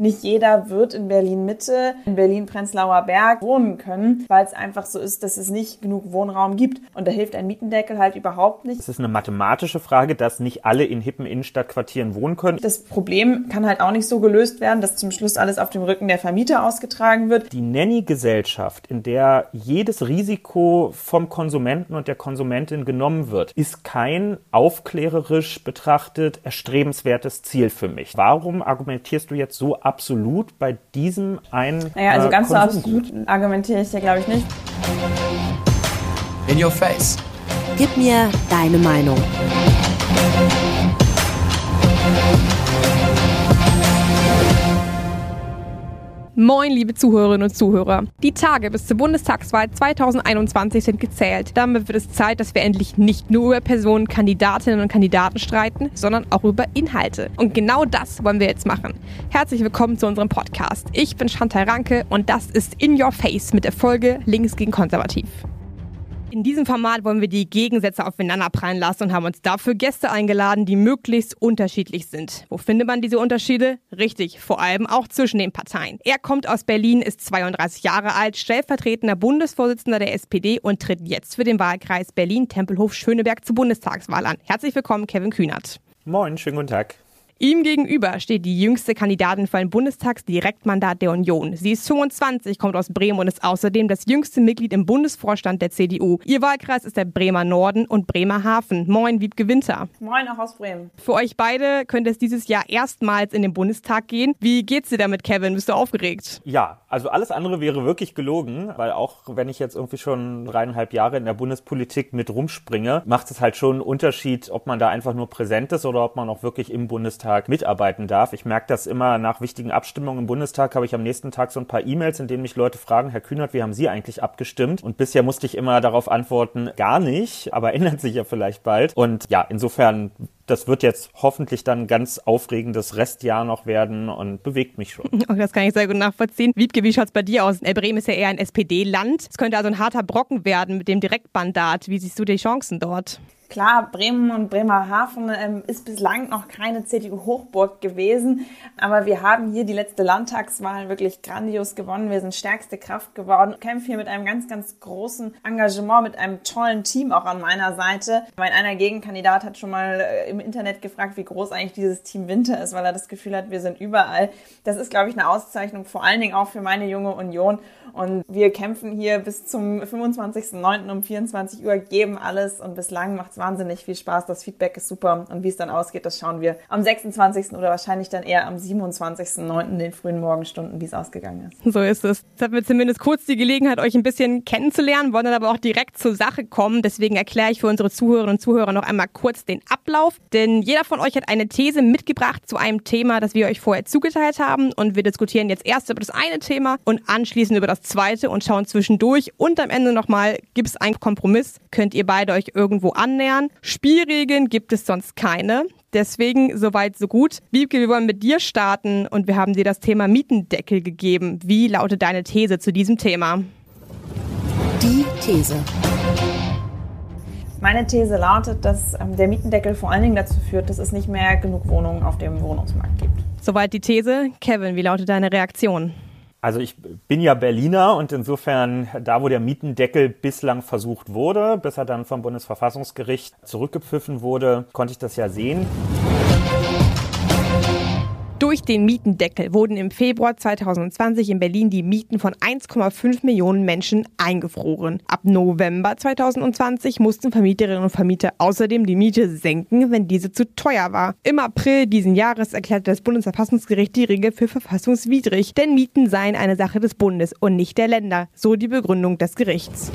nicht jeder wird in Berlin Mitte, in Berlin Prenzlauer Berg wohnen können, weil es einfach so ist, dass es nicht genug Wohnraum gibt. Und da hilft ein Mietendeckel halt überhaupt nicht. Es ist eine mathematische Frage, dass nicht alle in hippen Innenstadtquartieren wohnen können. Das Problem kann halt auch nicht so gelöst werden, dass zum Schluss alles auf dem Rücken der Vermieter ausgetragen wird. Die Nanny-Gesellschaft, in der jedes Risiko vom Konsumenten und der Konsumentin genommen wird, ist kein aufklärerisch betrachtet erstrebenswertes Ziel für mich. Warum argumentierst du jetzt so absolut bei diesem einen. Naja, also äh, ganz so absolut argumentiere ich ja, glaube ich, nicht. In your face. Gib mir deine Meinung. Moin, liebe Zuhörerinnen und Zuhörer. Die Tage bis zur Bundestagswahl 2021 sind gezählt. Damit wird es Zeit, dass wir endlich nicht nur über Personen, Kandidatinnen und Kandidaten streiten, sondern auch über Inhalte. Und genau das wollen wir jetzt machen. Herzlich willkommen zu unserem Podcast. Ich bin Chantal Ranke und das ist In Your Face mit der Folge Links gegen Konservativ. In diesem Format wollen wir die Gegensätze aufeinander prallen lassen und haben uns dafür Gäste eingeladen, die möglichst unterschiedlich sind. Wo findet man diese Unterschiede? Richtig, vor allem auch zwischen den Parteien. Er kommt aus Berlin, ist 32 Jahre alt, stellvertretender Bundesvorsitzender der SPD und tritt jetzt für den Wahlkreis Berlin-Tempelhof-Schöneberg zur Bundestagswahl an. Herzlich willkommen, Kevin Kühnert. Moin, schönen guten Tag. Ihm gegenüber steht die jüngste Kandidatin für ein Bundestagsdirektmandat der Union. Sie ist 25, kommt aus Bremen und ist außerdem das jüngste Mitglied im Bundesvorstand der CDU. Ihr Wahlkreis ist der Bremer Norden und Bremerhaven. Moin, Wiebke Winter. Moin, auch aus Bremen. Für euch beide könnte es dieses Jahr erstmals in den Bundestag gehen. Wie geht's dir damit, Kevin? Bist du aufgeregt? Ja, also alles andere wäre wirklich gelogen, weil auch wenn ich jetzt irgendwie schon dreieinhalb Jahre in der Bundespolitik mit rumspringe, macht es halt schon einen Unterschied, ob man da einfach nur präsent ist oder ob man auch wirklich im Bundestag Bundestag mitarbeiten darf. Ich merke das immer nach wichtigen Abstimmungen im Bundestag, habe ich am nächsten Tag so ein paar E-Mails, in denen mich Leute fragen, Herr Kühnert, wie haben Sie eigentlich abgestimmt? Und bisher musste ich immer darauf antworten, gar nicht, aber ändert sich ja vielleicht bald. Und ja, insofern das wird jetzt hoffentlich dann ein ganz aufregendes Restjahr noch werden und bewegt mich schon. Oh, das kann ich sehr gut nachvollziehen. Wiebke, wie es bei dir aus? Äh, Bremen ist ja eher ein SPD-Land. Es könnte also ein harter Brocken werden mit dem Direktmandat. Wie siehst du die Chancen dort? Klar, Bremen und Bremerhaven ähm, ist bislang noch keine CDU-Hochburg gewesen, aber wir haben hier die letzte Landtagswahl wirklich grandios gewonnen. Wir sind stärkste Kraft geworden, kämpfen hier mit einem ganz, ganz großen Engagement, mit einem tollen Team auch an meiner Seite. Mein einer Gegenkandidat hat schon mal äh, im Internet gefragt, wie groß eigentlich dieses Team Winter ist, weil er das Gefühl hat, wir sind überall. Das ist, glaube ich, eine Auszeichnung, vor allen Dingen auch für meine junge Union. Und wir kämpfen hier bis zum 25.09. um 24 Uhr, geben alles und bislang macht es wahnsinnig viel Spaß. Das Feedback ist super und wie es dann ausgeht, das schauen wir am 26. oder wahrscheinlich dann eher am 27.09. in den frühen Morgenstunden, wie es ausgegangen ist. So ist es. Jetzt haben wir zumindest kurz die Gelegenheit, euch ein bisschen kennenzulernen, wollen dann aber auch direkt zur Sache kommen. Deswegen erkläre ich für unsere Zuhörerinnen und Zuhörer noch einmal kurz den Ablauf. Denn jeder von euch hat eine These mitgebracht zu einem Thema, das wir euch vorher zugeteilt haben. Und wir diskutieren jetzt erst über das eine Thema und anschließend über das zweite und schauen zwischendurch. Und am Ende nochmal, gibt es einen Kompromiss? Könnt ihr beide euch irgendwo annähern? Spielregeln gibt es sonst keine. Deswegen soweit so gut. Wiebke, wir wollen mit dir starten und wir haben dir das Thema Mietendeckel gegeben. Wie lautet deine These zu diesem Thema? Die These. Meine These lautet, dass ähm, der Mietendeckel vor allen Dingen dazu führt, dass es nicht mehr genug Wohnungen auf dem Wohnungsmarkt gibt. Soweit die These. Kevin, wie lautet deine Reaktion? Also ich bin ja Berliner und insofern da, wo der Mietendeckel bislang versucht wurde, bis er dann vom Bundesverfassungsgericht zurückgepfiffen wurde, konnte ich das ja sehen. Durch den Mietendeckel wurden im Februar 2020 in Berlin die Mieten von 1,5 Millionen Menschen eingefroren. Ab November 2020 mussten Vermieterinnen und Vermieter außerdem die Miete senken, wenn diese zu teuer war. Im April diesen Jahres erklärte das Bundesverfassungsgericht die Regel für verfassungswidrig, denn Mieten seien eine Sache des Bundes und nicht der Länder, so die Begründung des Gerichts.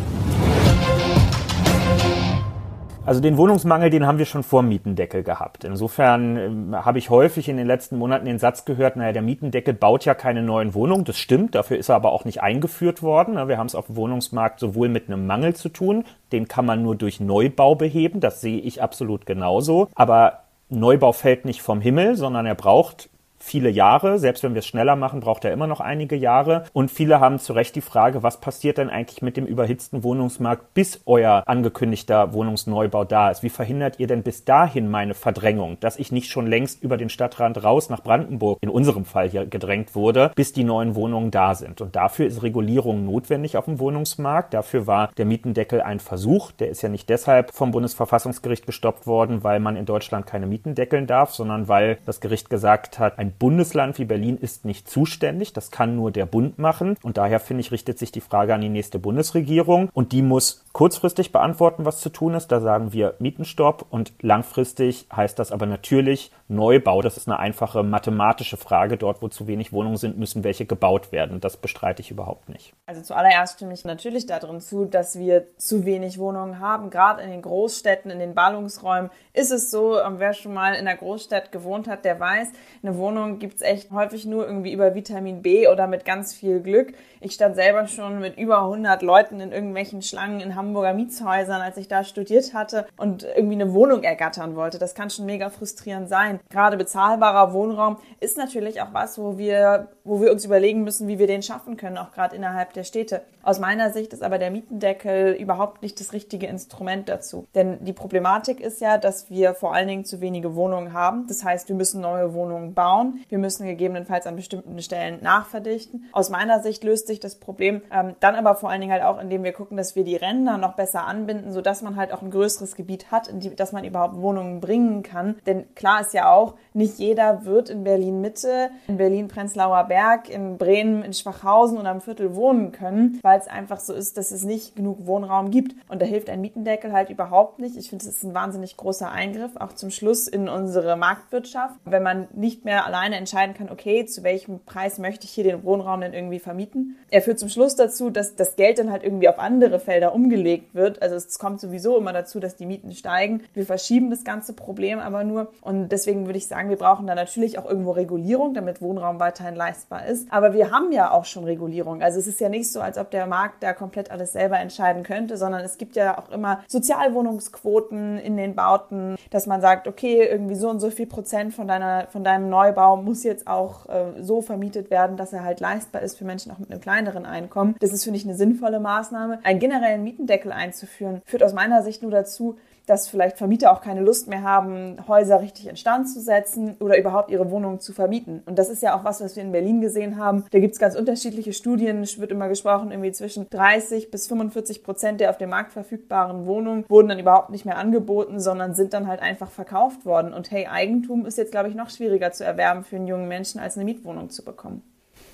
Also den Wohnungsmangel, den haben wir schon vor Mietendeckel gehabt. Insofern äh, habe ich häufig in den letzten Monaten den Satz gehört, naja, der Mietendeckel baut ja keine neuen Wohnungen. Das stimmt, dafür ist er aber auch nicht eingeführt worden. Wir haben es auf dem Wohnungsmarkt sowohl mit einem Mangel zu tun, den kann man nur durch Neubau beheben, das sehe ich absolut genauso. Aber Neubau fällt nicht vom Himmel, sondern er braucht viele Jahre. Selbst wenn wir es schneller machen, braucht er immer noch einige Jahre. Und viele haben zu Recht die Frage, was passiert denn eigentlich mit dem überhitzten Wohnungsmarkt, bis euer angekündigter Wohnungsneubau da ist? Wie verhindert ihr denn bis dahin meine Verdrängung, dass ich nicht schon längst über den Stadtrand raus nach Brandenburg, in unserem Fall hier gedrängt wurde, bis die neuen Wohnungen da sind? Und dafür ist Regulierung notwendig auf dem Wohnungsmarkt. Dafür war der Mietendeckel ein Versuch. Der ist ja nicht deshalb vom Bundesverfassungsgericht gestoppt worden, weil man in Deutschland keine Mieten deckeln darf, sondern weil das Gericht gesagt hat, ein Bundesland wie Berlin ist nicht zuständig. Das kann nur der Bund machen. Und daher finde ich, richtet sich die Frage an die nächste Bundesregierung. Und die muss kurzfristig beantworten, was zu tun ist. Da sagen wir Mietenstopp. Und langfristig heißt das aber natürlich Neubau. Das ist eine einfache mathematische Frage. Dort, wo zu wenig Wohnungen sind, müssen welche gebaut werden. Das bestreite ich überhaupt nicht. Also zuallererst stimme ich natürlich darin zu, dass wir zu wenig Wohnungen haben. Gerade in den Großstädten, in den Ballungsräumen ist es so, ähm, wer schon mal in der Großstadt gewohnt hat, der weiß, eine Wohnung gibt es echt häufig nur irgendwie über Vitamin B oder mit ganz viel Glück. Ich stand selber schon mit über 100 Leuten in irgendwelchen Schlangen in Hamburger Mietshäusern, als ich da studiert hatte und irgendwie eine Wohnung ergattern wollte. Das kann schon mega frustrierend sein. Gerade bezahlbarer Wohnraum ist natürlich auch was, wo wir, wo wir uns überlegen müssen, wie wir den schaffen können, auch gerade innerhalb der Städte. Aus meiner Sicht ist aber der Mietendeckel überhaupt nicht das richtige Instrument dazu. Denn die Problematik ist ja, dass wir vor allen Dingen zu wenige Wohnungen haben. Das heißt, wir müssen neue Wohnungen bauen. Wir müssen gegebenenfalls an bestimmten Stellen nachverdichten. Aus meiner Sicht löst sich das Problem. Ähm, dann aber vor allen Dingen halt auch, indem wir gucken, dass wir die Ränder noch besser anbinden, sodass man halt auch ein größeres Gebiet hat, in die, dass man überhaupt Wohnungen bringen kann. Denn klar ist ja auch, nicht jeder wird in Berlin Mitte, in Berlin Prenzlauer Berg, in Bremen, in Schwachhausen oder im Viertel wohnen können, weil es einfach so ist, dass es nicht genug Wohnraum gibt. Und da hilft ein Mietendeckel halt überhaupt nicht. Ich finde, es ist ein wahnsinnig großer Eingriff, auch zum Schluss in unsere Marktwirtschaft, wenn man nicht mehr alleine entscheiden kann, okay, zu welchem Preis möchte ich hier den Wohnraum denn irgendwie vermieten, er führt zum Schluss dazu, dass das Geld dann halt irgendwie auf andere Felder umgelegt wird. Also es kommt sowieso immer dazu, dass die Mieten steigen. Wir verschieben das ganze Problem aber nur. Und deswegen würde ich sagen, wir brauchen da natürlich auch irgendwo Regulierung, damit Wohnraum weiterhin leistbar ist. Aber wir haben ja auch schon Regulierung. Also es ist ja nicht so, als ob der Markt da komplett alles selber entscheiden könnte, sondern es gibt ja auch immer Sozialwohnungsquoten in den Bauten, dass man sagt, okay, irgendwie so und so viel Prozent von deiner, von deinem Neubau muss jetzt auch äh, so vermietet werden, dass er halt leistbar ist für Menschen auch mit einem kleineren Einkommen. Das ist, finde ich, eine sinnvolle Maßnahme. Einen generellen Mietendeckel einzuführen, führt aus meiner Sicht nur dazu, dass vielleicht Vermieter auch keine Lust mehr haben, Häuser richtig instand zu setzen oder überhaupt ihre Wohnungen zu vermieten. Und das ist ja auch was, was wir in Berlin gesehen haben. Da gibt es ganz unterschiedliche Studien. Es wird immer gesprochen, irgendwie zwischen 30 bis 45 Prozent der auf dem Markt verfügbaren Wohnungen wurden dann überhaupt nicht mehr angeboten, sondern sind dann halt einfach verkauft worden. Und hey, Eigentum ist jetzt, glaube ich, noch schwieriger zu erwerben für einen jungen Menschen, als eine Mietwohnung zu bekommen.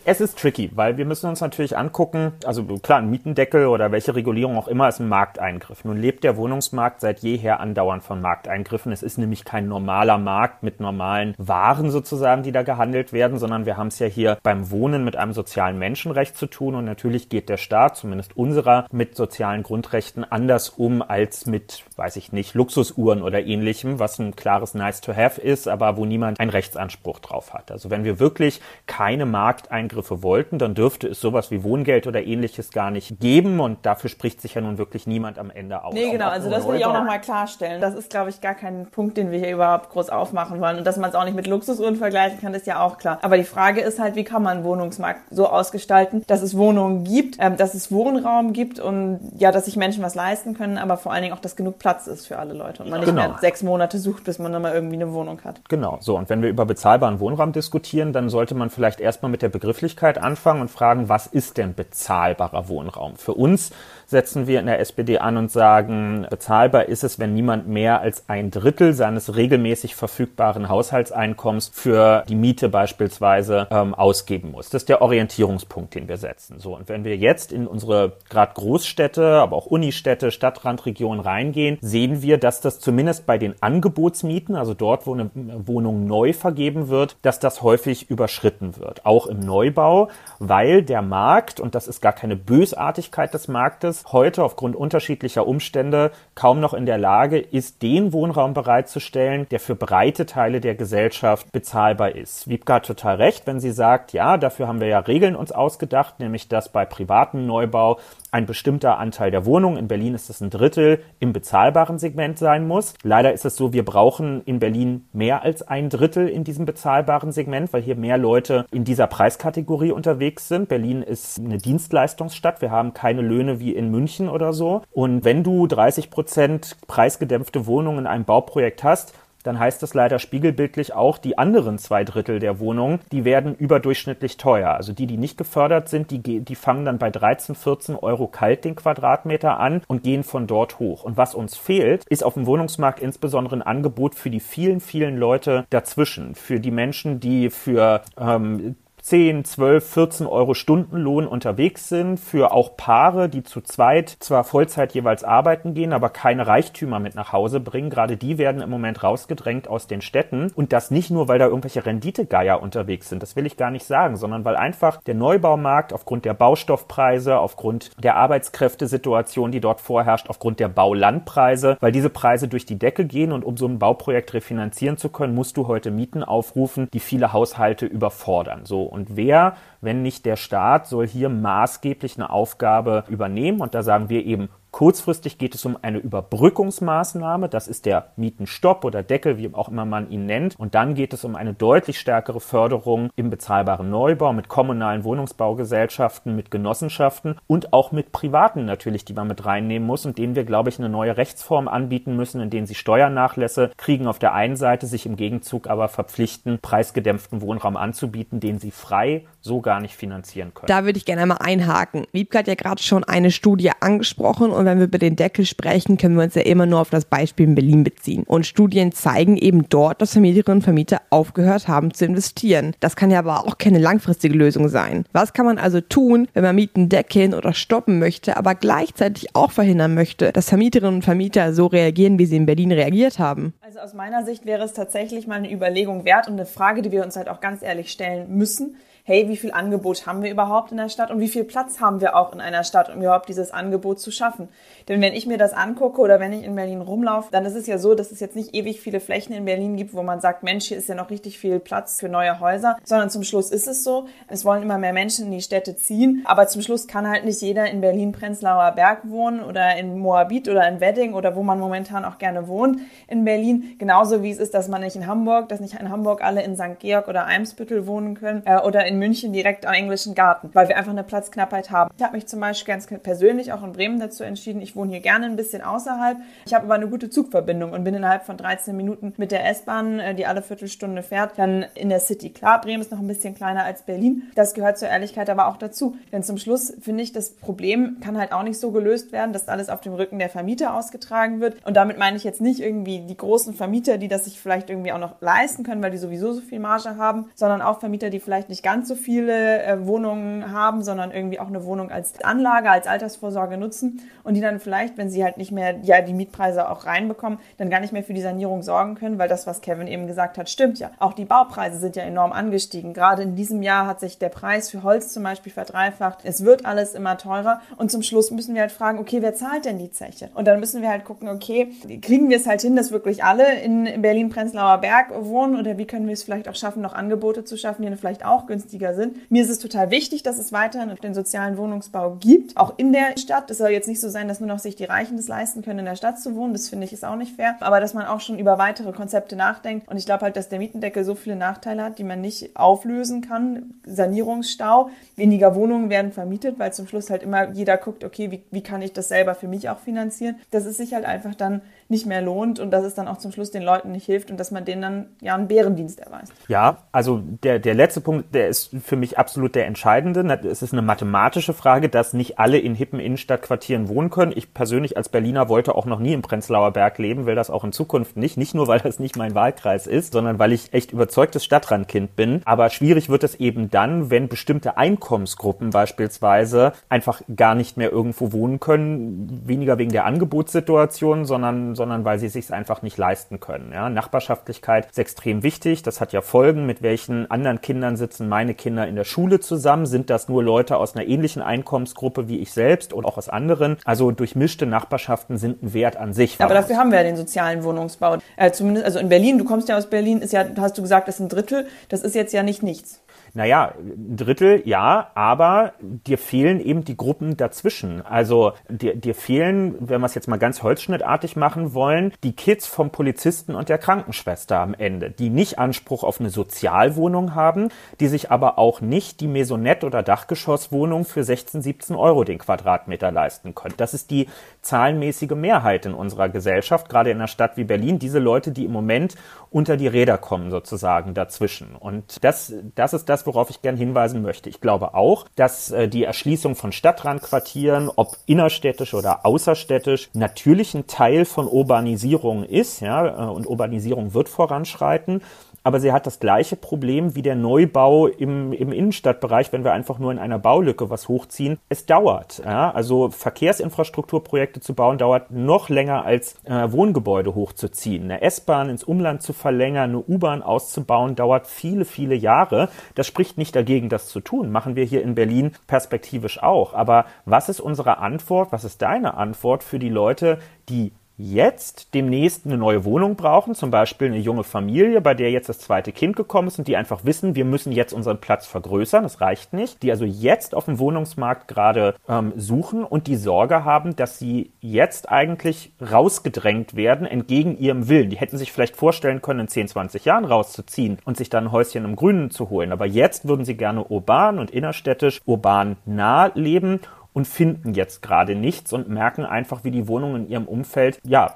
Es ist tricky, weil wir müssen uns natürlich angucken, also klar, ein Mietendeckel oder welche Regulierung auch immer ist ein Markteingriff. Nun lebt der Wohnungsmarkt seit jeher andauernd von Markteingriffen. Es ist nämlich kein normaler Markt mit normalen Waren sozusagen, die da gehandelt werden, sondern wir haben es ja hier beim Wohnen mit einem sozialen Menschenrecht zu tun und natürlich geht der Staat, zumindest unserer, mit sozialen Grundrechten anders um als mit, weiß ich nicht, Luxusuhren oder ähnlichem, was ein klares Nice to have ist, aber wo niemand einen Rechtsanspruch drauf hat. Also wenn wir wirklich keine Markteingriffe Eingriffe wollten, dann dürfte es sowas wie Wohngeld oder ähnliches gar nicht geben und dafür spricht sich ja nun wirklich niemand am Ende aus. Nee, genau, also das will ich auch nochmal klarstellen. Das ist, glaube ich, gar kein Punkt, den wir hier überhaupt groß aufmachen wollen und dass man es auch nicht mit Luxusuhren vergleichen kann, ist ja auch klar. Aber die Frage ist halt, wie kann man einen Wohnungsmarkt so ausgestalten, dass es Wohnungen gibt, ähm, dass es Wohnraum gibt und ja, dass sich Menschen was leisten können, aber vor allen Dingen auch, dass genug Platz ist für alle Leute und man nicht genau. mehr sechs Monate sucht, bis man dann mal irgendwie eine Wohnung hat. Genau, so und wenn wir über bezahlbaren Wohnraum diskutieren, dann sollte man vielleicht erstmal mit der Begriff Begrifflichkeit anfangen und fragen, was ist denn bezahlbarer Wohnraum? Für uns setzen wir in der SPD an und sagen, bezahlbar ist es, wenn niemand mehr als ein Drittel seines regelmäßig verfügbaren Haushaltseinkommens für die Miete beispielsweise ähm, ausgeben muss. Das ist der Orientierungspunkt, den wir setzen. So, und wenn wir jetzt in unsere gerade Großstädte, aber auch Unistädte, Stadtrandregionen reingehen, sehen wir, dass das zumindest bei den Angebotsmieten, also dort, wo eine Wohnung neu vergeben wird, dass das häufig überschritten wird, auch im Neubau, weil der Markt, und das ist gar keine Bösartigkeit des Marktes, heute aufgrund unterschiedlicher Umstände kaum noch in der Lage ist, den Wohnraum bereitzustellen, der für breite Teile der Gesellschaft bezahlbar ist. Wiebke hat total recht, wenn sie sagt, ja, dafür haben wir ja Regeln uns ausgedacht, nämlich dass bei privatem Neubau ein bestimmter Anteil der Wohnungen, in Berlin ist es ein Drittel, im bezahlbaren Segment sein muss. Leider ist es so, wir brauchen in Berlin mehr als ein Drittel in diesem bezahlbaren Segment, weil hier mehr Leute in dieser Preiskategorie unterwegs sind. Berlin ist eine Dienstleistungsstadt. Wir haben keine Löhne wie in München oder so. Und wenn du 30 Prozent preisgedämpfte Wohnungen in einem Bauprojekt hast, dann heißt das leider spiegelbildlich auch, die anderen zwei Drittel der Wohnungen, die werden überdurchschnittlich teuer. Also die, die nicht gefördert sind, die, die fangen dann bei 13, 14 Euro kalt den Quadratmeter an und gehen von dort hoch. Und was uns fehlt, ist auf dem Wohnungsmarkt insbesondere ein Angebot für die vielen, vielen Leute dazwischen. Für die Menschen, die für ähm, 10, 12, 14 Euro Stundenlohn unterwegs sind, für auch Paare, die zu zweit zwar Vollzeit jeweils arbeiten gehen, aber keine Reichtümer mit nach Hause bringen. Gerade die werden im Moment rausgedrängt aus den Städten. Und das nicht nur, weil da irgendwelche Renditegeier unterwegs sind, das will ich gar nicht sagen, sondern weil einfach der Neubaumarkt aufgrund der Baustoffpreise, aufgrund der Arbeitskräftesituation, die dort vorherrscht, aufgrund der Baulandpreise, weil diese Preise durch die Decke gehen und um so ein Bauprojekt refinanzieren zu können, musst du heute Mieten aufrufen, die viele Haushalte überfordern. So und wer, wenn nicht der Staat, soll hier maßgeblich eine Aufgabe übernehmen? Und da sagen wir eben Kurzfristig geht es um eine Überbrückungsmaßnahme, das ist der Mietenstopp oder Deckel, wie auch immer man ihn nennt. Und dann geht es um eine deutlich stärkere Förderung im bezahlbaren Neubau mit kommunalen Wohnungsbaugesellschaften, mit Genossenschaften und auch mit Privaten natürlich, die man mit reinnehmen muss und denen wir, glaube ich, eine neue Rechtsform anbieten müssen, in denen sie Steuernachlässe kriegen auf der einen Seite, sich im Gegenzug aber verpflichten, preisgedämpften Wohnraum anzubieten, den sie frei so gar nicht finanzieren können. Da würde ich gerne einmal einhaken. Wiebke hat ja gerade schon eine Studie angesprochen und wenn wir über den Deckel sprechen, können wir uns ja immer nur auf das Beispiel in Berlin beziehen. Und Studien zeigen eben dort, dass Vermieterinnen und Vermieter aufgehört haben zu investieren. Das kann ja aber auch keine langfristige Lösung sein. Was kann man also tun, wenn man Mieten deckeln oder stoppen möchte, aber gleichzeitig auch verhindern möchte, dass Vermieterinnen und Vermieter so reagieren, wie sie in Berlin reagiert haben? Also aus meiner Sicht wäre es tatsächlich mal eine Überlegung wert und eine Frage, die wir uns halt auch ganz ehrlich stellen müssen hey, wie viel Angebot haben wir überhaupt in der Stadt und wie viel Platz haben wir auch in einer Stadt, um überhaupt dieses Angebot zu schaffen. Denn wenn ich mir das angucke oder wenn ich in Berlin rumlaufe, dann ist es ja so, dass es jetzt nicht ewig viele Flächen in Berlin gibt, wo man sagt, Mensch, hier ist ja noch richtig viel Platz für neue Häuser, sondern zum Schluss ist es so, es wollen immer mehr Menschen in die Städte ziehen, aber zum Schluss kann halt nicht jeder in Berlin-Prenzlauer Berg wohnen oder in Moabit oder in Wedding oder wo man momentan auch gerne wohnt in Berlin. Genauso wie es ist, dass man nicht in Hamburg, dass nicht in Hamburg alle in St. Georg oder Eimsbüttel wohnen können äh, oder in München direkt am englischen Garten, weil wir einfach eine Platzknappheit haben. Ich habe mich zum Beispiel ganz persönlich auch in Bremen dazu entschieden, ich wohne hier gerne ein bisschen außerhalb. Ich habe aber eine gute Zugverbindung und bin innerhalb von 13 Minuten mit der S-Bahn, äh, die alle Viertelstunde fährt, dann in der City. Klar, Bremen ist noch ein bisschen kleiner als Berlin. Das gehört zur Ehrlichkeit aber auch dazu. Denn zum Schluss finde ich, das Problem kann halt auch nicht so gelöst werden, dass alles auf dem Rücken der Vermieter ausgetragen wird. Und damit meine ich jetzt nicht irgendwie die großen Vermieter, die das sich vielleicht irgendwie auch noch leisten können, weil die sowieso so viel Marge haben, sondern auch Vermieter, die vielleicht nicht ganz so viele äh, Wohnungen haben, sondern irgendwie auch eine Wohnung als Anlage, als Altersvorsorge nutzen und die dann vielleicht, wenn sie halt nicht mehr ja die Mietpreise auch reinbekommen, dann gar nicht mehr für die Sanierung sorgen können, weil das, was Kevin eben gesagt hat, stimmt ja. Auch die Baupreise sind ja enorm angestiegen. Gerade in diesem Jahr hat sich der Preis für Holz zum Beispiel verdreifacht. Es wird alles immer teurer und zum Schluss müssen wir halt fragen, okay, wer zahlt denn die Zeche? Und dann müssen wir halt gucken, okay, kriegen wir es halt hin, dass wirklich alle in Berlin-Prenzlauer Berg wohnen oder wie können wir es vielleicht auch schaffen, noch Angebote zu schaffen, die dann vielleicht auch günstiger sind. Mir ist es total wichtig, dass es weiterhin den sozialen Wohnungsbau gibt, auch in der Stadt. Es soll jetzt nicht so sein, dass nur noch sich die Reichen das leisten können, in der Stadt zu wohnen. Das finde ich ist auch nicht fair. Aber dass man auch schon über weitere Konzepte nachdenkt. Und ich glaube halt, dass der Mietendeckel so viele Nachteile hat, die man nicht auflösen kann. Sanierungsstau, weniger Wohnungen werden vermietet, weil zum Schluss halt immer jeder guckt, okay, wie, wie kann ich das selber für mich auch finanzieren? Das ist sich halt einfach dann nicht mehr lohnt und dass es dann auch zum Schluss den Leuten nicht hilft und dass man denen dann ja einen Bärendienst erweist. Ja, also der, der letzte Punkt, der ist für mich absolut der entscheidende. Es ist eine mathematische Frage, dass nicht alle in hippen Innenstadtquartieren wohnen können. Ich persönlich als Berliner wollte auch noch nie im Prenzlauer Berg leben, will das auch in Zukunft nicht. Nicht nur, weil das nicht mein Wahlkreis ist, sondern weil ich echt überzeugtes Stadtrandkind bin. Aber schwierig wird es eben dann, wenn bestimmte Einkommensgruppen beispielsweise einfach gar nicht mehr irgendwo wohnen können. Weniger wegen der Angebotssituation, sondern sondern weil sie es sich einfach nicht leisten können. Ja, Nachbarschaftlichkeit ist extrem wichtig. Das hat ja Folgen. Mit welchen anderen Kindern sitzen meine Kinder in der Schule zusammen? Sind das nur Leute aus einer ähnlichen Einkommensgruppe wie ich selbst und auch aus anderen? Also durchmischte Nachbarschaften sind ein Wert an sich. Aber dafür haben wir ja den sozialen Wohnungsbau. Äh, zumindest, also in Berlin, du kommst ja aus Berlin, ist ja, hast du gesagt, ist ein Drittel. Das ist jetzt ja nicht nichts. Naja, ein Drittel, ja, aber dir fehlen eben die Gruppen dazwischen. Also dir, dir fehlen, wenn wir es jetzt mal ganz holzschnittartig machen wollen, die Kids vom Polizisten und der Krankenschwester am Ende, die nicht Anspruch auf eine Sozialwohnung haben, die sich aber auch nicht die Maisonette- oder Dachgeschosswohnung für 16, 17 Euro den Quadratmeter leisten können. Das ist die zahlenmäßige Mehrheit in unserer Gesellschaft, gerade in einer Stadt wie Berlin. Diese Leute, die im Moment unter die Räder kommen sozusagen dazwischen. Und das, das ist das, worauf ich gern hinweisen möchte. Ich glaube auch, dass äh, die Erschließung von Stadtrandquartieren, ob innerstädtisch oder außerstädtisch, natürlich ein Teil von Urbanisierung ist, ja, äh, und Urbanisierung wird voranschreiten aber sie hat das gleiche Problem wie der Neubau im, im Innenstadtbereich, wenn wir einfach nur in einer Baulücke was hochziehen. Es dauert. Ja? Also Verkehrsinfrastrukturprojekte zu bauen dauert noch länger als äh, Wohngebäude hochzuziehen. Eine S-Bahn ins Umland zu verlängern, eine U-Bahn auszubauen, dauert viele, viele Jahre. Das spricht nicht dagegen, das zu tun. Machen wir hier in Berlin perspektivisch auch. Aber was ist unsere Antwort? Was ist deine Antwort für die Leute, die jetzt demnächst eine neue Wohnung brauchen, zum Beispiel eine junge Familie, bei der jetzt das zweite Kind gekommen ist und die einfach wissen, wir müssen jetzt unseren Platz vergrößern, das reicht nicht, die also jetzt auf dem Wohnungsmarkt gerade ähm, suchen und die Sorge haben, dass sie jetzt eigentlich rausgedrängt werden entgegen ihrem Willen. Die hätten sich vielleicht vorstellen können, in 10, 20 Jahren rauszuziehen und sich dann ein Häuschen im Grünen zu holen, aber jetzt würden sie gerne urban und innerstädtisch urban nah leben und finden jetzt gerade nichts und merken einfach, wie die Wohnungen in ihrem Umfeld ja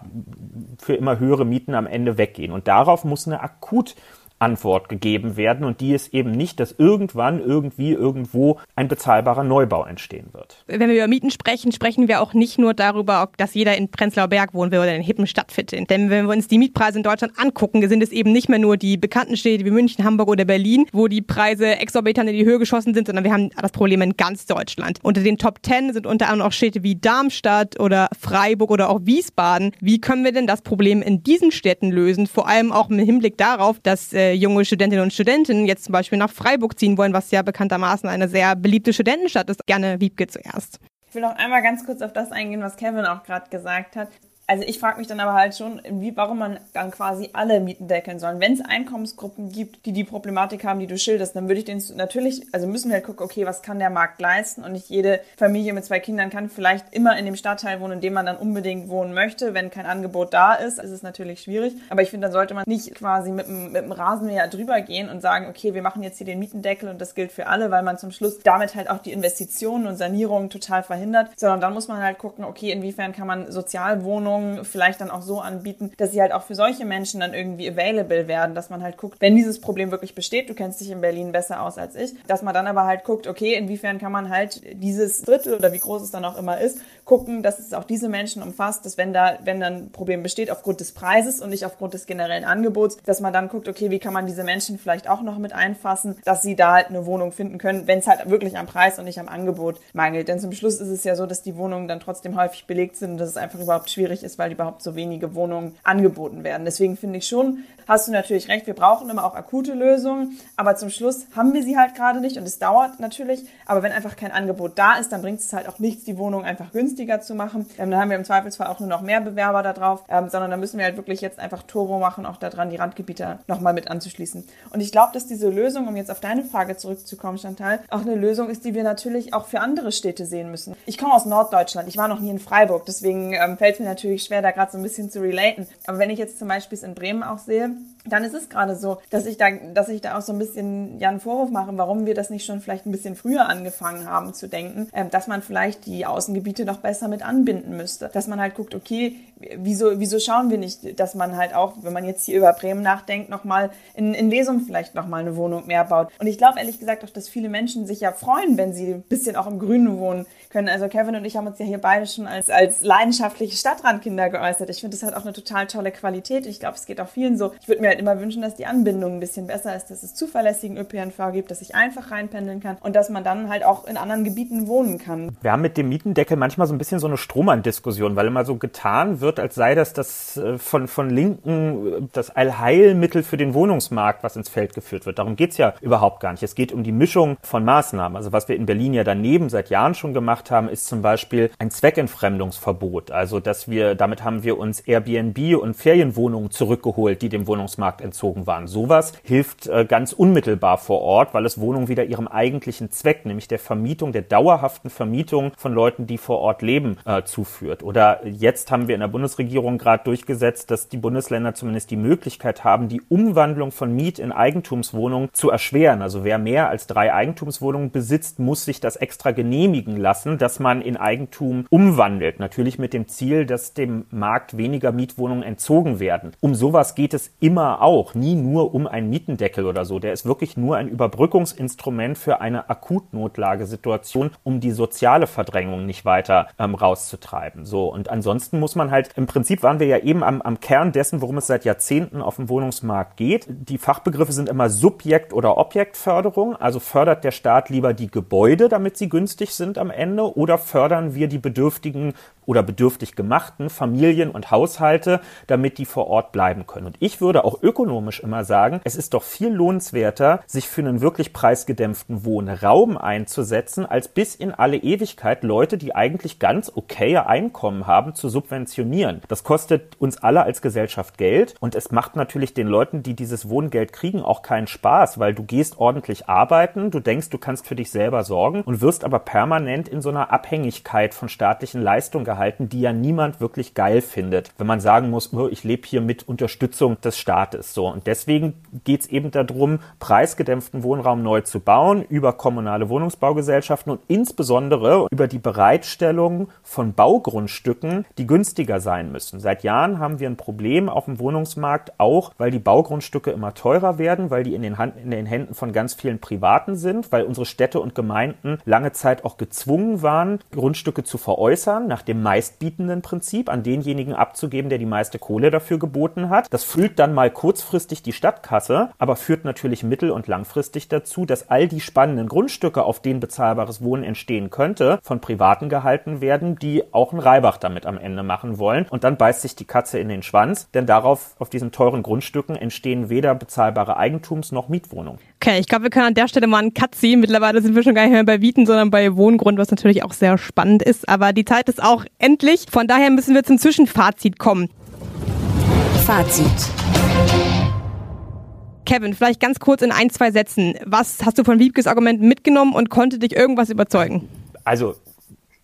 für immer höhere Mieten am Ende weggehen. Und darauf muss eine akut Antwort gegeben werden und die ist eben nicht, dass irgendwann irgendwie irgendwo ein bezahlbarer Neubau entstehen wird. Wenn wir über Mieten sprechen, sprechen wir auch nicht nur darüber, dass jeder in Prenzlauer Berg wohnen will oder in hippen Stadtvierteln. Denn wenn wir uns die Mietpreise in Deutschland angucken, sind es eben nicht mehr nur die bekannten Städte wie München, Hamburg oder Berlin, wo die Preise exorbitant in die Höhe geschossen sind, sondern wir haben das Problem in ganz Deutschland. Unter den Top Ten sind unter anderem auch Städte wie Darmstadt oder Freiburg oder auch Wiesbaden. Wie können wir denn das Problem in diesen Städten lösen? Vor allem auch im Hinblick darauf, dass äh, junge Studentinnen und Studenten jetzt zum Beispiel nach Freiburg ziehen wollen, was ja bekanntermaßen eine sehr beliebte Studentenstadt ist. Gerne Wiebke zuerst. Ich will noch einmal ganz kurz auf das eingehen, was Kevin auch gerade gesagt hat. Also ich frage mich dann aber halt schon, wie, warum man dann quasi alle Mieten deckeln soll. Wenn es Einkommensgruppen gibt, die die Problematik haben, die du schilderst, dann würde ich den natürlich, also müssen wir halt gucken, okay, was kann der Markt leisten? Und nicht jede Familie mit zwei Kindern kann vielleicht immer in dem Stadtteil wohnen, in dem man dann unbedingt wohnen möchte. Wenn kein Angebot da ist, ist es natürlich schwierig. Aber ich finde, dann sollte man nicht quasi mit dem, mit dem Rasenmäher drüber gehen und sagen, okay, wir machen jetzt hier den Mietendeckel und das gilt für alle, weil man zum Schluss damit halt auch die Investitionen und Sanierungen total verhindert. Sondern dann muss man halt gucken, okay, inwiefern kann man Sozialwohnungen Wohnungen vielleicht dann auch so anbieten, dass sie halt auch für solche Menschen dann irgendwie available werden, dass man halt guckt, wenn dieses Problem wirklich besteht, du kennst dich in Berlin besser aus als ich, dass man dann aber halt guckt, okay, inwiefern kann man halt dieses Drittel oder wie groß es dann auch immer ist, gucken, dass es auch diese Menschen umfasst, dass wenn da, wenn dann ein Problem besteht aufgrund des Preises und nicht aufgrund des generellen Angebots, dass man dann guckt, okay, wie kann man diese Menschen vielleicht auch noch mit einfassen, dass sie da halt eine Wohnung finden können, wenn es halt wirklich am Preis und nicht am Angebot mangelt. Denn zum Schluss ist es ja so, dass die Wohnungen dann trotzdem häufig belegt sind und dass es einfach überhaupt schwierig ist, weil überhaupt so wenige Wohnungen angeboten werden. Deswegen finde ich schon, hast du natürlich recht, wir brauchen immer auch akute Lösungen, aber zum Schluss haben wir sie halt gerade nicht und es dauert natürlich, aber wenn einfach kein Angebot da ist, dann bringt es halt auch nichts, die Wohnung einfach günstiger zu machen. Ähm, dann haben wir im Zweifelsfall auch nur noch mehr Bewerber da drauf, ähm, sondern da müssen wir halt wirklich jetzt einfach Turbo machen, auch daran die Randgebiete nochmal mit anzuschließen. Und ich glaube, dass diese Lösung, um jetzt auf deine Frage zurückzukommen, Chantal, auch eine Lösung ist, die wir natürlich auch für andere Städte sehen müssen. Ich komme aus Norddeutschland, ich war noch nie in Freiburg, deswegen ähm, fällt es mir natürlich schwer, da gerade so ein bisschen zu relaten. Aber wenn ich jetzt zum Beispiel es in Bremen auch sehe, dann ist es gerade so, dass ich da, dass ich da auch so ein bisschen ja einen Vorwurf mache, warum wir das nicht schon vielleicht ein bisschen früher angefangen haben zu denken, äh, dass man vielleicht die Außengebiete noch besser mit anbinden müsste. Dass man halt guckt, okay, wieso, wieso schauen wir nicht, dass man halt auch, wenn man jetzt hier über Bremen nachdenkt, nochmal in, in Lesum vielleicht nochmal eine Wohnung mehr baut. Und ich glaube ehrlich gesagt auch, dass viele Menschen sich ja freuen, wenn sie ein bisschen auch im Grünen wohnen können. Also Kevin und ich haben uns ja hier beide schon als, als leidenschaftliche Stadtrandkinder geäußert. Ich finde, das hat auch eine total tolle Qualität. Ich glaube, es geht auch vielen so. Ich würde mir halt immer wünschen, dass die Anbindung ein bisschen besser ist, dass es zuverlässigen ÖPNV gibt, dass ich einfach reinpendeln kann und dass man dann halt auch in anderen Gebieten wohnen kann. Wir haben mit dem Mietendeckel manchmal so ein bisschen so eine Strohmann-Diskussion, weil immer so getan wird, als sei das das äh, von, von Linken äh, das Allheilmittel für den Wohnungsmarkt, was ins Feld geführt wird. Darum geht's ja überhaupt gar nicht. Es geht um die Mischung von Maßnahmen. Also was wir in Berlin ja daneben seit Jahren schon gemacht haben, ist zum Beispiel ein Zweckentfremdungsverbot. Also dass wir damit haben wir uns Airbnb und Ferienwohnungen zurückgeholt, die dem Wohnungsmarkt entzogen waren. Sowas hilft äh, ganz unmittelbar vor Ort, weil es Wohnungen wieder ihrem eigentlichen Zweck, nämlich der Vermietung, der dauerhaften Vermietung von Leuten, die vor Ort leben, äh, zuführt. Oder jetzt haben wir in der Bundesregierung gerade durchgesetzt, dass die Bundesländer zumindest die Möglichkeit haben, die Umwandlung von Miet in Eigentumswohnungen zu erschweren. Also wer mehr als drei Eigentumswohnungen besitzt, muss sich das extra genehmigen lassen, dass man in Eigentum umwandelt. Natürlich mit dem Ziel, dass dem Markt weniger Mietwohnungen entzogen werden. Um sowas geht es immer auch, nie nur um einen Mietendeckel oder so. Der ist wirklich nur ein Überbrückungsinstrument für eine Akutnotlagesituation, um die soziale Verdrängung nicht weiter ähm, rauszutreiben. So und ansonsten muss man halt im Prinzip waren wir ja eben am, am Kern dessen, worum es seit Jahrzehnten auf dem Wohnungsmarkt geht. Die Fachbegriffe sind immer Subjekt- oder Objektförderung. Also fördert der Staat lieber die Gebäude, damit sie günstig sind am Ende, oder fördern wir die bedürftigen oder bedürftig gemachten Familien und Haushalte, damit die vor Ort bleiben können. Und ich würde auch ökonomisch immer sagen, es ist doch viel lohnenswerter, sich für einen wirklich preisgedämpften Wohnraum einzusetzen, als bis in alle Ewigkeit Leute, die eigentlich ganz okaye Einkommen haben, zu subventionieren. Das kostet uns alle als Gesellschaft Geld und es macht natürlich den Leuten, die dieses Wohngeld kriegen, auch keinen Spaß, weil du gehst ordentlich arbeiten, du denkst, du kannst für dich selber sorgen und wirst aber permanent in so einer Abhängigkeit von staatlichen Leistungen gehalten, die ja niemand wirklich geil findet, wenn man sagen muss, oh, ich lebe hier mit Unterstützung des Staates. So und deswegen geht es eben darum, preisgedämpften Wohnraum neu zu bauen über kommunale Wohnungsbaugesellschaften und insbesondere über die Bereitstellung von Baugrundstücken, die günstiger sein müssen. Seit Jahren haben wir ein Problem auf dem Wohnungsmarkt, auch weil die Baugrundstücke immer teurer werden, weil die in den, Hand, in den Händen von ganz vielen Privaten sind, weil unsere Städte und Gemeinden lange Zeit auch gezwungen waren, Grundstücke zu veräußern, nach dem meistbietenden Prinzip, an denjenigen abzugeben, der die meiste Kohle dafür geboten hat. Das füllt dann mal kurzfristig die Stadtkasse, aber führt natürlich mittel- und langfristig dazu, dass all die spannenden Grundstücke, auf denen bezahlbares Wohnen entstehen könnte, von Privaten gehalten werden, die auch einen Reibach damit am Ende machen wollen. Und dann beißt sich die Katze in den Schwanz, denn darauf, auf diesen teuren Grundstücken, entstehen weder bezahlbare Eigentums- noch Mietwohnungen. Okay, ich glaube, wir können an der Stelle mal einen Cut ziehen. Mittlerweile sind wir schon gar nicht mehr bei Mieten, sondern bei Wohngrund, was natürlich auch sehr spannend ist. Aber die Zeit ist auch endlich. Von daher müssen wir zum Zwischenfazit kommen. Fazit. Kevin, vielleicht ganz kurz in ein, zwei Sätzen. Was hast du von Wiebkes Argument mitgenommen und konnte dich irgendwas überzeugen? Also,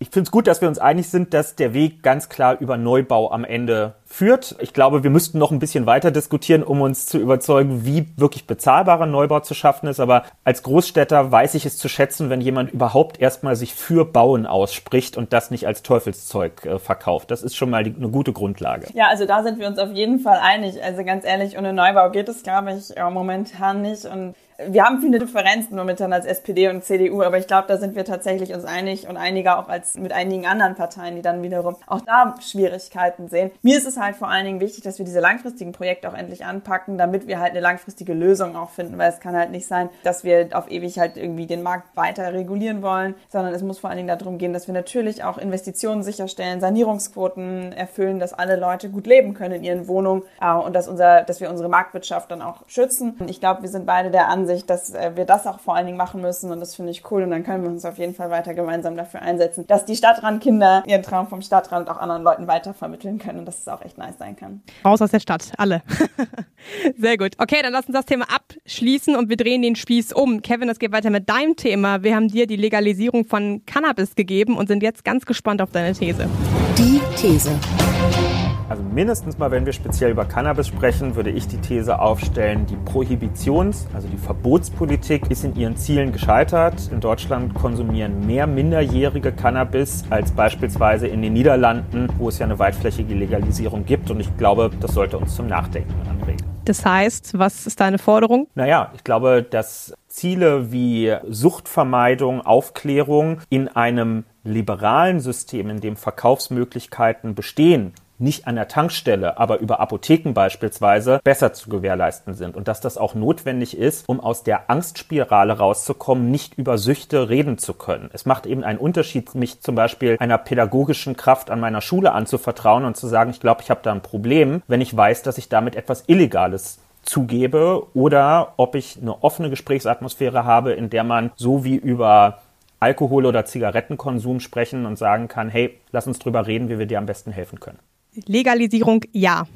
ich finde es gut, dass wir uns einig sind, dass der Weg ganz klar über Neubau am Ende führt. Ich glaube, wir müssten noch ein bisschen weiter diskutieren, um uns zu überzeugen, wie wirklich bezahlbarer Neubau zu schaffen ist. Aber als Großstädter weiß ich es zu schätzen, wenn jemand überhaupt erstmal sich für Bauen ausspricht und das nicht als Teufelszeug äh, verkauft. Das ist schon mal die, eine gute Grundlage. Ja, also da sind wir uns auf jeden Fall einig. Also ganz ehrlich, ohne Neubau geht es, glaube ich, momentan nicht. Und wir haben viele Differenzen momentan als SPD und CDU, aber ich glaube, da sind wir tatsächlich uns einig und einiger auch als mit einigen anderen Parteien, die dann wiederum auch da Schwierigkeiten sehen. Mir ist es halt vor allen Dingen wichtig, dass wir diese langfristigen Projekte auch endlich anpacken, damit wir halt eine langfristige Lösung auch finden, weil es kann halt nicht sein, dass wir auf ewig halt irgendwie den Markt weiter regulieren wollen, sondern es muss vor allen Dingen darum gehen, dass wir natürlich auch Investitionen sicherstellen, Sanierungsquoten erfüllen, dass alle Leute gut leben können in ihren Wohnungen äh, und dass unser, dass wir unsere Marktwirtschaft dann auch schützen. Ich glaube, wir sind beide der Ansicht, dass äh, wir das auch vor allen Dingen machen müssen und das finde ich cool und dann können wir uns auf jeden Fall weiter gemeinsam dafür einsetzen, dass die Stadtrandkinder ihren Traum vom Stadtrand auch anderen Leuten weitervermitteln können und dass es auch echt nice sein kann. Raus aus der Stadt, alle. Sehr gut. Okay, dann lass uns das Thema abschließen und wir drehen den Spieß um. Kevin, es geht weiter mit deinem Thema. Wir haben dir die Legalisierung von Cannabis gegeben und sind jetzt ganz gespannt auf deine These. Die These. Also mindestens mal, wenn wir speziell über Cannabis sprechen, würde ich die These aufstellen, die Prohibitions-, also die Verbotspolitik ist in ihren Zielen gescheitert. In Deutschland konsumieren mehr Minderjährige Cannabis als beispielsweise in den Niederlanden, wo es ja eine weitflächige Legalisierung gibt. Und ich glaube, das sollte uns zum Nachdenken anregen. Das heißt, was ist deine Forderung? Naja, ich glaube, dass Ziele wie Suchtvermeidung, Aufklärung in einem liberalen System, in dem Verkaufsmöglichkeiten bestehen, nicht an der Tankstelle, aber über Apotheken beispielsweise besser zu gewährleisten sind und dass das auch notwendig ist, um aus der Angstspirale rauszukommen, nicht über Süchte reden zu können. Es macht eben einen Unterschied, mich zum Beispiel einer pädagogischen Kraft an meiner Schule anzuvertrauen und zu sagen, ich glaube, ich habe da ein Problem, wenn ich weiß, dass ich damit etwas Illegales zugebe oder ob ich eine offene Gesprächsatmosphäre habe, in der man so wie über Alkohol- oder Zigarettenkonsum sprechen und sagen kann, hey, lass uns drüber reden, wie wir dir am besten helfen können. Legalisierung ja,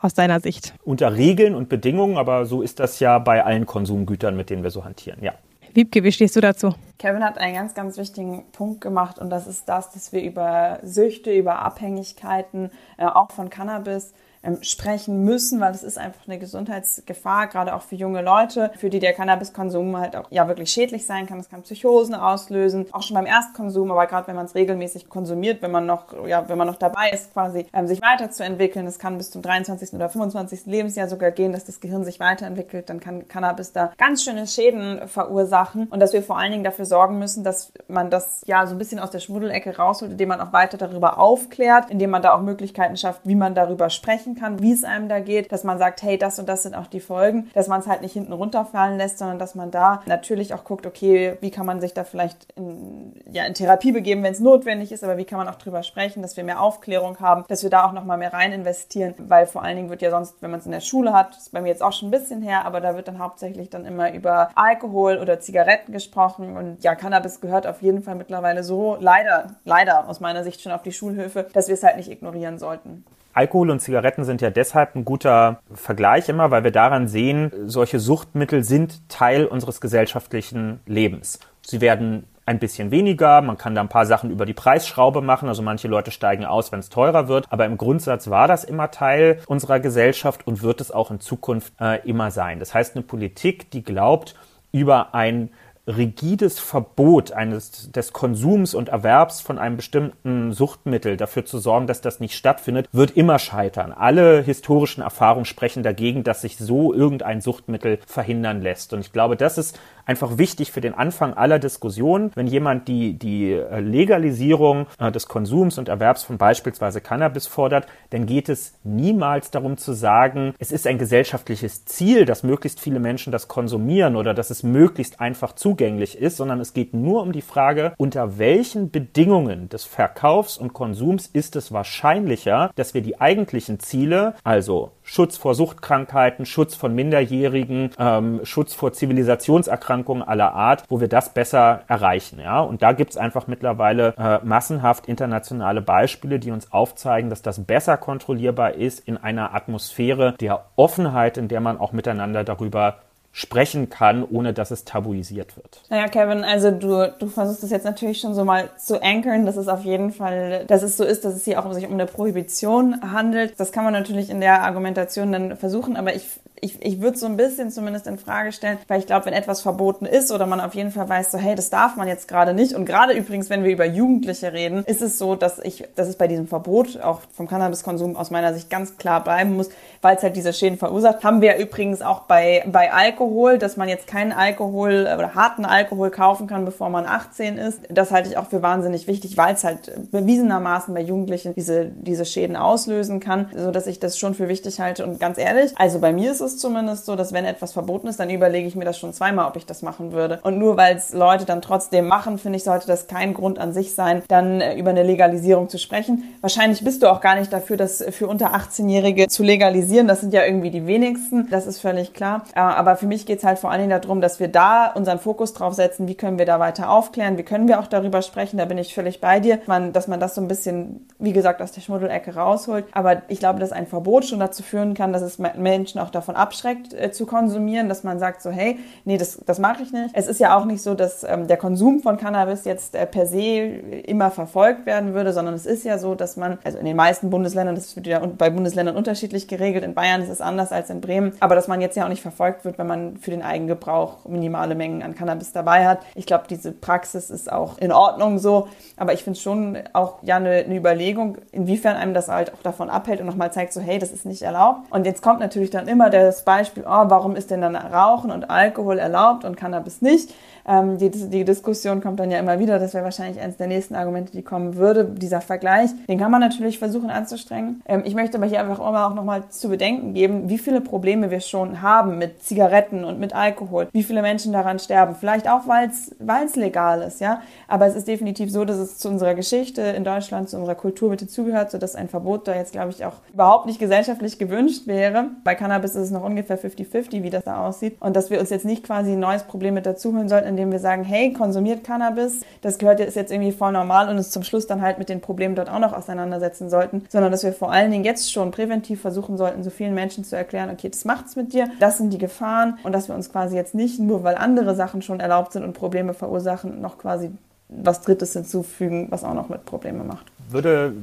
aus deiner Sicht. Unter Regeln und Bedingungen, aber so ist das ja bei allen Konsumgütern, mit denen wir so hantieren, ja. Wiebke, wie stehst du dazu? Kevin hat einen ganz, ganz wichtigen Punkt gemacht und das ist das, dass wir über Süchte, über Abhängigkeiten, äh, auch von Cannabis, ähm, sprechen müssen, weil es ist einfach eine Gesundheitsgefahr, gerade auch für junge Leute, für die der Cannabiskonsum halt auch ja wirklich schädlich sein kann. Es kann Psychosen auslösen, auch schon beim Erstkonsum, aber gerade wenn man es regelmäßig konsumiert, wenn man noch ja, wenn man noch dabei ist, quasi ähm, sich weiterzuentwickeln, es kann bis zum 23. oder 25. Lebensjahr sogar gehen, dass das Gehirn sich weiterentwickelt, dann kann Cannabis da ganz schöne Schäden verursachen und dass wir vor allen Dingen dafür sorgen müssen, dass man das ja so ein bisschen aus der Schmuddelecke rausholt, indem man auch weiter darüber aufklärt, indem man da auch Möglichkeiten schafft, wie man darüber sprechen sprechen kann, wie es einem da geht, dass man sagt, hey, das und das sind auch die Folgen, dass man es halt nicht hinten runterfallen lässt, sondern dass man da natürlich auch guckt, okay, wie kann man sich da vielleicht in, ja, in Therapie begeben, wenn es notwendig ist, aber wie kann man auch drüber sprechen, dass wir mehr Aufklärung haben, dass wir da auch nochmal mehr rein investieren, weil vor allen Dingen wird ja sonst, wenn man es in der Schule hat, ist bei mir jetzt auch schon ein bisschen her, aber da wird dann hauptsächlich dann immer über Alkohol oder Zigaretten gesprochen und ja, Cannabis gehört auf jeden Fall mittlerweile so leider, leider aus meiner Sicht schon auf die Schulhöfe, dass wir es halt nicht ignorieren sollten. Alkohol und Zigaretten sind ja deshalb ein guter Vergleich immer, weil wir daran sehen, solche Suchtmittel sind Teil unseres gesellschaftlichen Lebens. Sie werden ein bisschen weniger, man kann da ein paar Sachen über die Preisschraube machen, also manche Leute steigen aus, wenn es teurer wird, aber im Grundsatz war das immer Teil unserer Gesellschaft und wird es auch in Zukunft äh, immer sein. Das heißt, eine Politik, die glaubt, über ein rigides Verbot eines, des Konsums und Erwerbs von einem bestimmten Suchtmittel dafür zu sorgen, dass das nicht stattfindet, wird immer scheitern. Alle historischen Erfahrungen sprechen dagegen, dass sich so irgendein Suchtmittel verhindern lässt. Und ich glaube, das ist einfach wichtig für den Anfang aller Diskussionen. Wenn jemand die, die äh, Legalisierung äh, des Konsums und Erwerbs von beispielsweise Cannabis fordert, dann geht es niemals darum zu sagen, es ist ein gesellschaftliches Ziel, dass möglichst viele Menschen das konsumieren oder dass es möglichst einfach zugänglich ist, sondern es geht nur um die Frage, unter welchen Bedingungen des Verkaufs und Konsums ist es wahrscheinlicher, dass wir die eigentlichen Ziele, also Schutz vor Suchtkrankheiten, Schutz von Minderjährigen, ähm, Schutz vor Zivilisationserkrankungen aller Art, wo wir das besser erreichen. Ja? Und da gibt's einfach mittlerweile äh, massenhaft internationale Beispiele, die uns aufzeigen, dass das besser kontrollierbar ist in einer Atmosphäre der Offenheit, in der man auch miteinander darüber sprechen kann, ohne dass es tabuisiert wird. Naja, Kevin, also du, du versuchst es jetzt natürlich schon so mal zu ankern, dass es auf jeden Fall, dass es so ist, dass es hier auch sich um eine Prohibition handelt. Das kann man natürlich in der Argumentation dann versuchen, aber ich ich, ich würde so ein bisschen zumindest in Frage stellen, weil ich glaube, wenn etwas verboten ist oder man auf jeden Fall weiß, so hey, das darf man jetzt gerade nicht. Und gerade übrigens, wenn wir über Jugendliche reden, ist es so, dass ich, dass es bei diesem Verbot auch vom Cannabiskonsum aus meiner Sicht ganz klar bleiben muss, weil es halt diese Schäden verursacht. Haben wir übrigens auch bei, bei Alkohol, dass man jetzt keinen Alkohol oder harten Alkohol kaufen kann, bevor man 18 ist. Das halte ich auch für wahnsinnig wichtig, weil es halt bewiesenermaßen bei Jugendlichen diese, diese Schäden auslösen kann, so dass ich das schon für wichtig halte. Und ganz ehrlich, also bei mir ist es es zumindest so, dass wenn etwas verboten ist, dann überlege ich mir das schon zweimal, ob ich das machen würde. Und nur weil es Leute dann trotzdem machen, finde ich, sollte das kein Grund an sich sein, dann äh, über eine Legalisierung zu sprechen. Wahrscheinlich bist du auch gar nicht dafür, das für unter 18-Jährige zu legalisieren. Das sind ja irgendwie die wenigsten. Das ist völlig klar. Äh, aber für mich geht es halt vor allen Dingen darum, dass wir da unseren Fokus drauf setzen, wie können wir da weiter aufklären, wie können wir auch darüber sprechen. Da bin ich völlig bei dir, man, dass man das so ein bisschen, wie gesagt, aus der Schmuddelecke rausholt. Aber ich glaube, dass ein Verbot schon dazu führen kann, dass es Menschen auch davon abschreckt äh, zu konsumieren, dass man sagt so, hey, nee, das, das mache ich nicht. Es ist ja auch nicht so, dass ähm, der Konsum von Cannabis jetzt äh, per se immer verfolgt werden würde, sondern es ist ja so, dass man, also in den meisten Bundesländern, das wird ja bei Bundesländern unterschiedlich geregelt, in Bayern ist es anders als in Bremen, aber dass man jetzt ja auch nicht verfolgt wird, wenn man für den Eigengebrauch minimale Mengen an Cannabis dabei hat. Ich glaube, diese Praxis ist auch in Ordnung so, aber ich finde schon auch ja eine, eine Überlegung, inwiefern einem das halt auch davon abhält und nochmal zeigt so, hey, das ist nicht erlaubt. Und jetzt kommt natürlich dann immer das Beispiel, oh, warum ist denn dann Rauchen und Alkohol erlaubt und Cannabis nicht? Ähm, die, die Diskussion kommt dann ja immer wieder, das wäre wahrscheinlich eines der nächsten Argumente, die kommen würde, dieser Vergleich. Den kann man natürlich versuchen anzustrengen. Ähm, ich möchte aber hier einfach auch nochmal zu bedenken geben, wie viele Probleme wir schon haben mit Zigaretten und mit Alkohol, wie viele Menschen daran sterben. Vielleicht auch, weil es legal ist, ja. Aber es ist definitiv so, dass es zu unserer Geschichte in Deutschland, zu unserer Kultur bitte zugehört, sodass ein Verbot da jetzt, glaube ich, auch überhaupt nicht gesellschaftlich gewünscht wäre. Bei Cannabis ist es noch ungefähr 50-50, wie das da aussieht. Und dass wir uns jetzt nicht quasi ein neues Problem mit dazuholen sollten, indem wir sagen, hey, konsumiert Cannabis, das gehört ist jetzt irgendwie voll normal und uns zum Schluss dann halt mit den Problemen dort auch noch auseinandersetzen sollten, sondern dass wir vor allen Dingen jetzt schon präventiv versuchen sollten, so vielen Menschen zu erklären, okay, das macht's mit dir, das sind die Gefahren und dass wir uns quasi jetzt nicht nur, weil andere Sachen schon erlaubt sind und Probleme verursachen, noch quasi was Drittes hinzufügen, was auch noch mit Probleme macht. Würde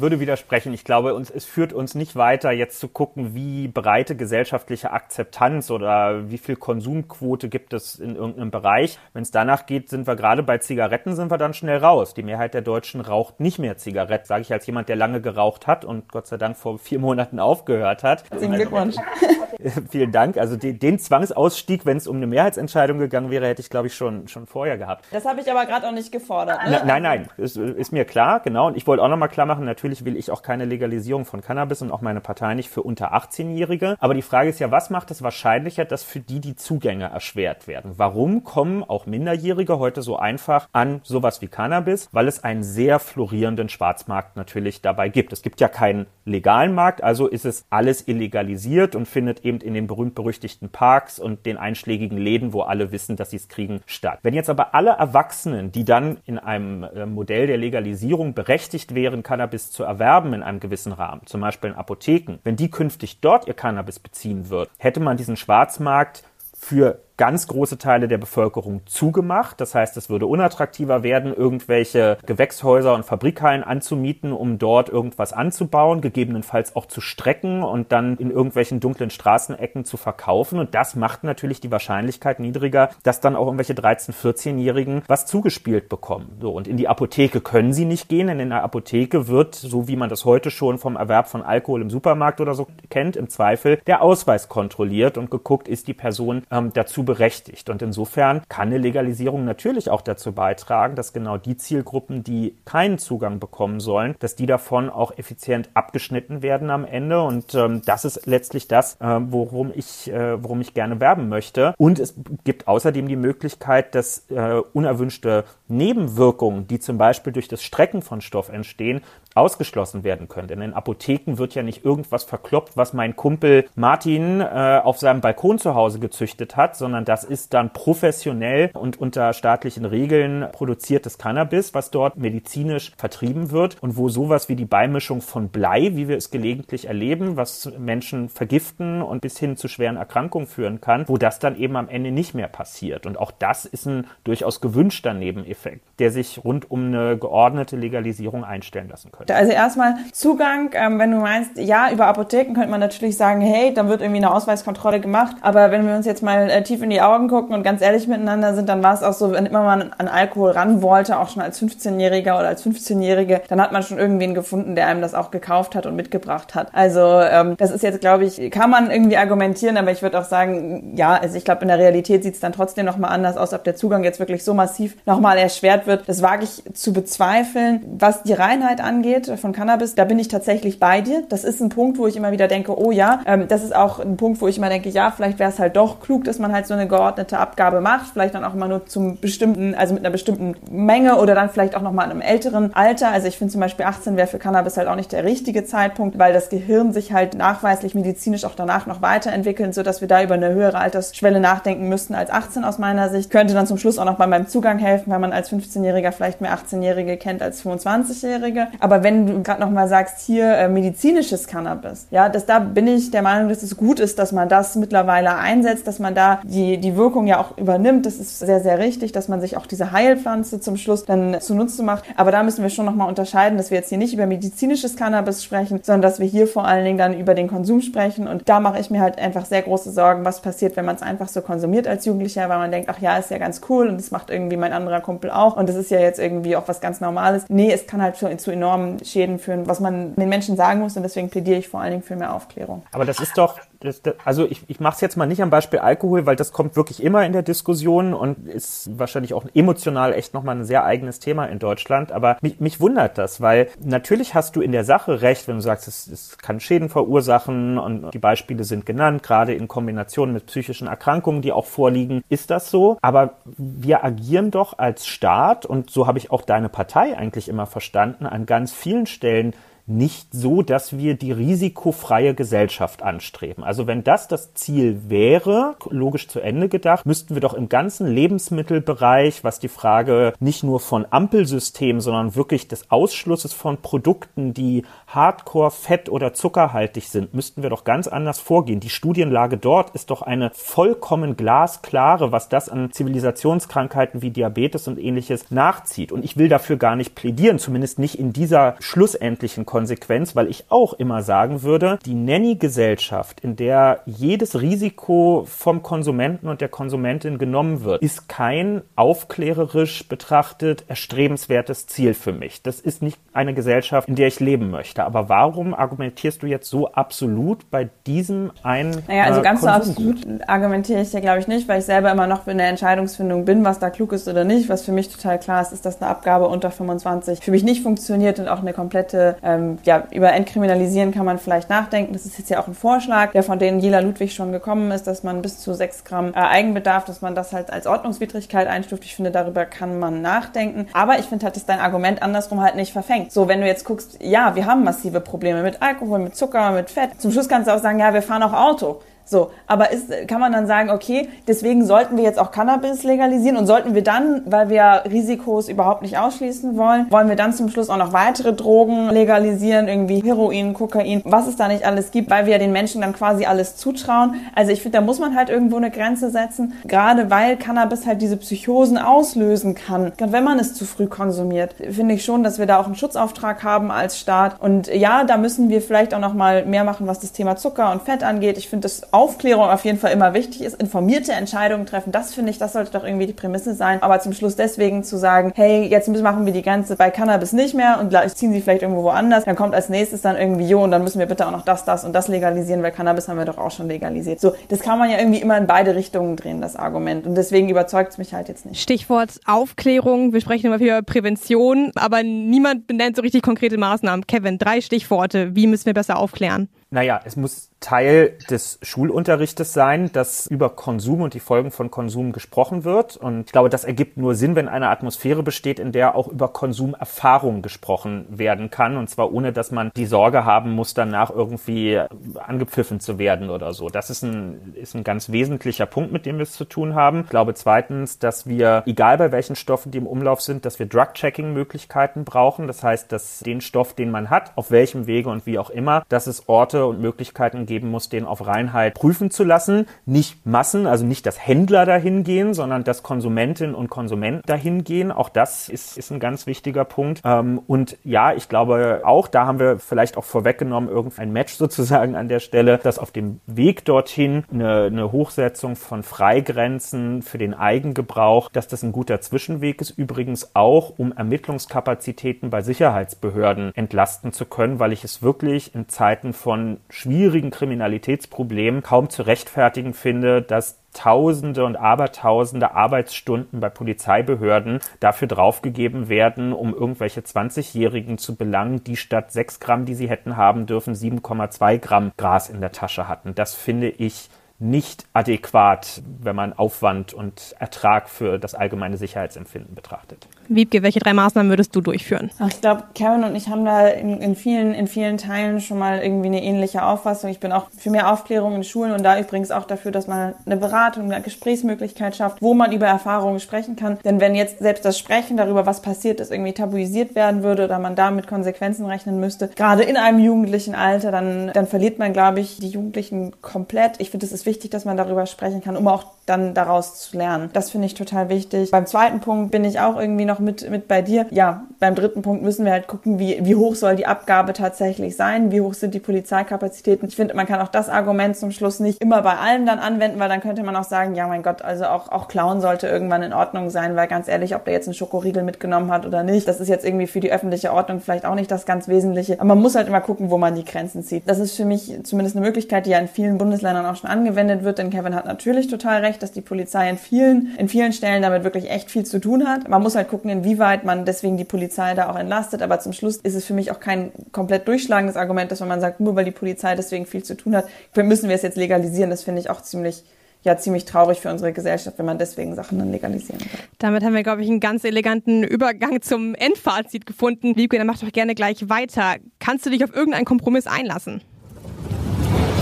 würde widersprechen. Ich glaube, uns, es führt uns nicht weiter, jetzt zu gucken, wie breite gesellschaftliche Akzeptanz oder wie viel Konsumquote gibt es in irgendeinem Bereich. Wenn es danach geht, sind wir gerade bei Zigaretten, sind wir dann schnell raus. Die Mehrheit der Deutschen raucht nicht mehr Zigaretten, sage ich als jemand, der lange geraucht hat und Gott sei Dank vor vier Monaten aufgehört hat. Herzlichen Glückwunsch. Vielen Dank. Also den, den Zwangsausstieg, wenn es um eine Mehrheitsentscheidung gegangen wäre, hätte ich, glaube ich, schon, schon vorher gehabt. Das habe ich aber gerade auch nicht gefordert. Ne? nein, nein, ist, ist mir klar, genau. Und ich wollte auch nochmal klar machen, natürlich natürlich will ich auch keine Legalisierung von Cannabis und auch meine Partei nicht für unter 18-Jährige. Aber die Frage ist ja, was macht es wahrscheinlicher, dass für die die Zugänge erschwert werden? Warum kommen auch Minderjährige heute so einfach an sowas wie Cannabis? Weil es einen sehr florierenden Schwarzmarkt natürlich dabei gibt. Es gibt ja keinen legalen Markt, also ist es alles illegalisiert und findet eben in den berühmt-berüchtigten Parks und den einschlägigen Läden, wo alle wissen, dass sie es kriegen, statt. Wenn jetzt aber alle Erwachsenen, die dann in einem äh, Modell der Legalisierung berechtigt wären, Cannabis zu erwerben in einem gewissen Rahmen, zum Beispiel in Apotheken, wenn die künftig dort ihr Cannabis beziehen würden, hätte man diesen Schwarzmarkt für ganz große Teile der Bevölkerung zugemacht. Das heißt, es würde unattraktiver werden, irgendwelche Gewächshäuser und Fabrikhallen anzumieten, um dort irgendwas anzubauen, gegebenenfalls auch zu strecken und dann in irgendwelchen dunklen Straßenecken zu verkaufen. Und das macht natürlich die Wahrscheinlichkeit niedriger, dass dann auch irgendwelche 13-, 14-Jährigen was zugespielt bekommen. So, und in die Apotheke können sie nicht gehen, denn in der Apotheke wird, so wie man das heute schon vom Erwerb von Alkohol im Supermarkt oder so kennt, im Zweifel der Ausweis kontrolliert und geguckt, ist die Person ähm, dazu berechtigt. Und insofern kann eine Legalisierung natürlich auch dazu beitragen, dass genau die Zielgruppen, die keinen Zugang bekommen sollen, dass die davon auch effizient abgeschnitten werden am Ende. Und ähm, das ist letztlich das, äh, worum ich, äh, worum ich gerne werben möchte. Und es gibt außerdem die Möglichkeit, dass äh, unerwünschte Nebenwirkungen, die zum Beispiel durch das Strecken von Stoff entstehen, ausgeschlossen werden können. Denn in Apotheken wird ja nicht irgendwas verkloppt, was mein Kumpel Martin äh, auf seinem Balkon zu Hause gezüchtet hat, sondern das ist dann professionell und unter staatlichen Regeln produziertes Cannabis, was dort medizinisch vertrieben wird und wo sowas wie die Beimischung von Blei, wie wir es gelegentlich erleben, was Menschen vergiften und bis hin zu schweren Erkrankungen führen kann, wo das dann eben am Ende nicht mehr passiert. Und auch das ist ein durchaus gewünschter Nebeneffekt, der sich rund um eine geordnete Legalisierung einstellen lassen könnte. Also erstmal Zugang, ähm, wenn du meinst, ja, über Apotheken könnte man natürlich sagen, hey, dann wird irgendwie eine Ausweiskontrolle gemacht. Aber wenn wir uns jetzt mal äh, tief in die Augen gucken und ganz ehrlich miteinander sind, dann war es auch so, wenn immer man an Alkohol ran wollte, auch schon als 15-Jähriger oder als 15-Jährige, dann hat man schon irgendwen gefunden, der einem das auch gekauft hat und mitgebracht hat. Also ähm, das ist jetzt, glaube ich, kann man irgendwie argumentieren, aber ich würde auch sagen, ja, also ich glaube, in der Realität sieht es dann trotzdem nochmal anders aus, ob der Zugang jetzt wirklich so massiv nochmal erschwert wird. Das wage ich zu bezweifeln. Was die Reinheit angeht, angeht von Cannabis, da bin ich tatsächlich bei dir. Das ist ein Punkt, wo ich immer wieder denke, oh ja, ähm, das ist auch ein Punkt, wo ich immer denke, ja, vielleicht wäre es halt doch klug, dass man halt so eine geordnete Abgabe macht, vielleicht dann auch immer nur zum bestimmten, also mit einer bestimmten Menge oder dann vielleicht auch nochmal in einem älteren Alter. Also ich finde zum Beispiel 18 wäre für Cannabis halt auch nicht der richtige Zeitpunkt, weil das Gehirn sich halt nachweislich medizinisch auch danach noch weiterentwickelt, so dass wir da über eine höhere Altersschwelle nachdenken müssten als 18 aus meiner Sicht. Könnte dann zum Schluss auch noch bei meinem Zugang helfen, weil man als 15-Jähriger vielleicht mehr 18-Jährige kennt als 25-Jährige. Aber wenn du gerade noch mal sagst, hier äh, medizinisches Cannabis, ja, dass da bin ich der Meinung, dass es gut ist, dass man das mittlerweile einsetzt, dass man da die, die Wirkung ja auch übernimmt. Das ist sehr, sehr richtig, dass man sich auch diese Heilpflanze zum Schluss dann zunutze macht. Aber da müssen wir schon noch mal unterscheiden, dass wir jetzt hier nicht über medizinisches Cannabis sprechen, sondern dass wir hier vor allen Dingen dann über den Konsum sprechen. Und da mache ich mir halt einfach sehr große Sorgen, was passiert, wenn man es einfach so konsumiert als Jugendlicher, weil man denkt, ach ja, ist ja ganz cool und das macht irgendwie mein anderer Kumpel auch und das ist ja jetzt irgendwie auch was ganz Normales. Nee, es kann halt zu, zu enormen Schäden führen, was man den Menschen sagen muss. Und deswegen plädiere ich vor allen Dingen für mehr Aufklärung. Aber das ist doch, das, das, also ich, ich mache es jetzt mal nicht am Beispiel Alkohol, weil das kommt wirklich immer in der Diskussion und ist wahrscheinlich auch emotional echt nochmal ein sehr eigenes Thema in Deutschland. Aber mich, mich wundert das, weil natürlich hast du in der Sache recht, wenn du sagst, es, es kann Schäden verursachen und die Beispiele sind genannt, gerade in Kombination mit psychischen Erkrankungen, die auch vorliegen, ist das so. Aber wir agieren doch als Staat und so habe ich auch deine Partei eigentlich immer verstanden, an ganz vielen Stellen nicht so, dass wir die risikofreie Gesellschaft anstreben. Also wenn das das Ziel wäre, logisch zu Ende gedacht, müssten wir doch im ganzen Lebensmittelbereich, was die Frage nicht nur von Ampelsystemen, sondern wirklich des Ausschlusses von Produkten, die hardcore fett- oder zuckerhaltig sind, müssten wir doch ganz anders vorgehen. Die Studienlage dort ist doch eine vollkommen glasklare, was das an Zivilisationskrankheiten wie Diabetes und ähnliches nachzieht. Und ich will dafür gar nicht plädieren, zumindest nicht in dieser schlussendlichen Konsequenz, weil ich auch immer sagen würde, die Nanny-Gesellschaft, in der jedes Risiko vom Konsumenten und der Konsumentin genommen wird, ist kein aufklärerisch betrachtet erstrebenswertes Ziel für mich. Das ist nicht eine Gesellschaft, in der ich leben möchte. Aber warum argumentierst du jetzt so absolut bei diesem einen? Naja, also äh, ganz so absolut argumentiere ich ja, glaube ich, nicht, weil ich selber immer noch in der Entscheidungsfindung bin, was da klug ist oder nicht. Was für mich total klar ist, ist, dass eine Abgabe unter 25 für mich nicht funktioniert und auch eine komplette, ähm, ja, über Entkriminalisieren kann man vielleicht nachdenken. Das ist jetzt ja auch ein Vorschlag, der von denen Jela Ludwig schon gekommen ist, dass man bis zu 6 Gramm äh, Eigenbedarf, dass man das halt als Ordnungswidrigkeit einstuft. Ich finde, darüber kann man nachdenken. Aber ich finde halt, dass dein Argument andersrum halt nicht verfängt. So, wenn du jetzt guckst, ja, wir haben massive Probleme mit Alkohol, mit Zucker, mit Fett. Zum Schluss kannst du auch sagen, ja, wir fahren auch Auto. So, aber ist, kann man dann sagen, okay, deswegen sollten wir jetzt auch Cannabis legalisieren und sollten wir dann, weil wir Risikos überhaupt nicht ausschließen wollen, wollen wir dann zum Schluss auch noch weitere Drogen legalisieren, irgendwie Heroin, Kokain, was es da nicht alles gibt, weil wir den Menschen dann quasi alles zutrauen. Also ich finde, da muss man halt irgendwo eine Grenze setzen, gerade weil Cannabis halt diese Psychosen auslösen kann. Und wenn man es zu früh konsumiert, finde ich schon, dass wir da auch einen Schutzauftrag haben als Staat. Und ja, da müssen wir vielleicht auch noch mal mehr machen, was das Thema Zucker und Fett angeht. Ich finde das Aufklärung auf jeden Fall immer wichtig ist, informierte Entscheidungen treffen, das finde ich, das sollte doch irgendwie die Prämisse sein. Aber zum Schluss deswegen zu sagen, hey, jetzt machen wir die Grenze bei Cannabis nicht mehr und ziehen sie vielleicht irgendwo woanders, dann kommt als nächstes dann irgendwie, jo, und dann müssen wir bitte auch noch das, das und das legalisieren, weil Cannabis haben wir doch auch schon legalisiert. So, das kann man ja irgendwie immer in beide Richtungen drehen, das Argument. Und deswegen überzeugt es mich halt jetzt nicht. Stichwort Aufklärung, wir sprechen immer viel über Prävention, aber niemand benennt so richtig konkrete Maßnahmen. Kevin, drei Stichworte, wie müssen wir besser aufklären? Naja, es muss Teil des Schulunterrichtes sein, dass über Konsum und die Folgen von Konsum gesprochen wird. Und ich glaube, das ergibt nur Sinn, wenn eine Atmosphäre besteht, in der auch über Konsumerfahrung gesprochen werden kann. Und zwar ohne, dass man die Sorge haben muss, danach irgendwie angepfiffen zu werden oder so. Das ist ein, ist ein ganz wesentlicher Punkt, mit dem wir es zu tun haben. Ich glaube zweitens, dass wir, egal bei welchen Stoffen, die im Umlauf sind, dass wir Drug-Checking-Möglichkeiten brauchen. Das heißt, dass den Stoff, den man hat, auf welchem Wege und wie auch immer, dass es Orte und Möglichkeiten geben muss, den auf Reinheit prüfen zu lassen. Nicht Massen, also nicht, dass Händler dahin gehen, sondern dass Konsumentinnen und Konsumenten dahin gehen. Auch das ist, ist ein ganz wichtiger Punkt. Ähm, und ja, ich glaube auch, da haben wir vielleicht auch vorweggenommen, irgendein Match sozusagen an der Stelle, dass auf dem Weg dorthin eine, eine Hochsetzung von Freigrenzen für den Eigengebrauch, dass das ein guter Zwischenweg ist. Übrigens auch, um Ermittlungskapazitäten bei Sicherheitsbehörden entlasten zu können, weil ich es wirklich in Zeiten von schwierigen Kriminalitätsproblemen kaum zu rechtfertigen finde, dass Tausende und Abertausende Arbeitsstunden bei Polizeibehörden dafür draufgegeben werden, um irgendwelche 20-Jährigen zu belangen, die statt 6 Gramm, die sie hätten haben dürfen, 7,2 Gramm Gras in der Tasche hatten. Das finde ich nicht adäquat, wenn man Aufwand und Ertrag für das allgemeine Sicherheitsempfinden betrachtet. Wiebke, welche drei Maßnahmen würdest du durchführen? Ach, ich glaube, Kevin und ich haben da in, in, vielen, in vielen Teilen schon mal irgendwie eine ähnliche Auffassung. Ich bin auch für mehr Aufklärung in Schulen und da übrigens auch dafür, dass man eine Beratung, eine Gesprächsmöglichkeit schafft, wo man über Erfahrungen sprechen kann. Denn wenn jetzt selbst das Sprechen darüber, was passiert ist, irgendwie tabuisiert werden würde oder man da mit Konsequenzen rechnen müsste, gerade in einem jugendlichen Alter, dann, dann verliert man, glaube ich, die Jugendlichen komplett. Ich finde, es ist wichtig, dass man darüber sprechen kann, um auch dann daraus zu lernen. Das finde ich total wichtig. Beim zweiten Punkt bin ich auch irgendwie noch mit, mit bei dir. Ja, beim dritten Punkt müssen wir halt gucken, wie, wie hoch soll die Abgabe tatsächlich sein, wie hoch sind die Polizeikapazitäten. Ich finde, man kann auch das Argument zum Schluss nicht immer bei allem dann anwenden, weil dann könnte man auch sagen, ja mein Gott, also auch, auch Clown sollte irgendwann in Ordnung sein, weil ganz ehrlich, ob der jetzt einen Schokoriegel mitgenommen hat oder nicht, das ist jetzt irgendwie für die öffentliche Ordnung vielleicht auch nicht das ganz Wesentliche. Aber man muss halt immer gucken, wo man die Grenzen zieht. Das ist für mich zumindest eine Möglichkeit, die ja in vielen Bundesländern auch schon angewendet wird, denn Kevin hat natürlich total recht, dass die Polizei in vielen, in vielen Stellen damit wirklich echt viel zu tun hat. Man muss halt gucken, inwieweit man deswegen die Polizei da auch entlastet. Aber zum Schluss ist es für mich auch kein komplett durchschlagendes Argument, dass wenn man sagt, nur weil die Polizei deswegen viel zu tun hat, müssen wir es jetzt legalisieren. Das finde ich auch ziemlich ja ziemlich traurig für unsere Gesellschaft, wenn man deswegen Sachen dann legalisieren will. Damit haben wir, glaube ich, einen ganz eleganten Übergang zum Endfazit gefunden. Wiebke, dann mach doch gerne gleich weiter. Kannst du dich auf irgendeinen Kompromiss einlassen?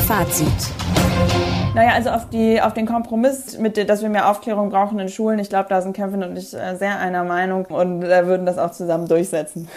Fazit. Naja, also auf, die, auf den Kompromiss, mit, dass wir mehr Aufklärung brauchen in Schulen, ich glaube, da sind Kevin und ich äh, sehr einer Meinung und äh, würden das auch zusammen durchsetzen.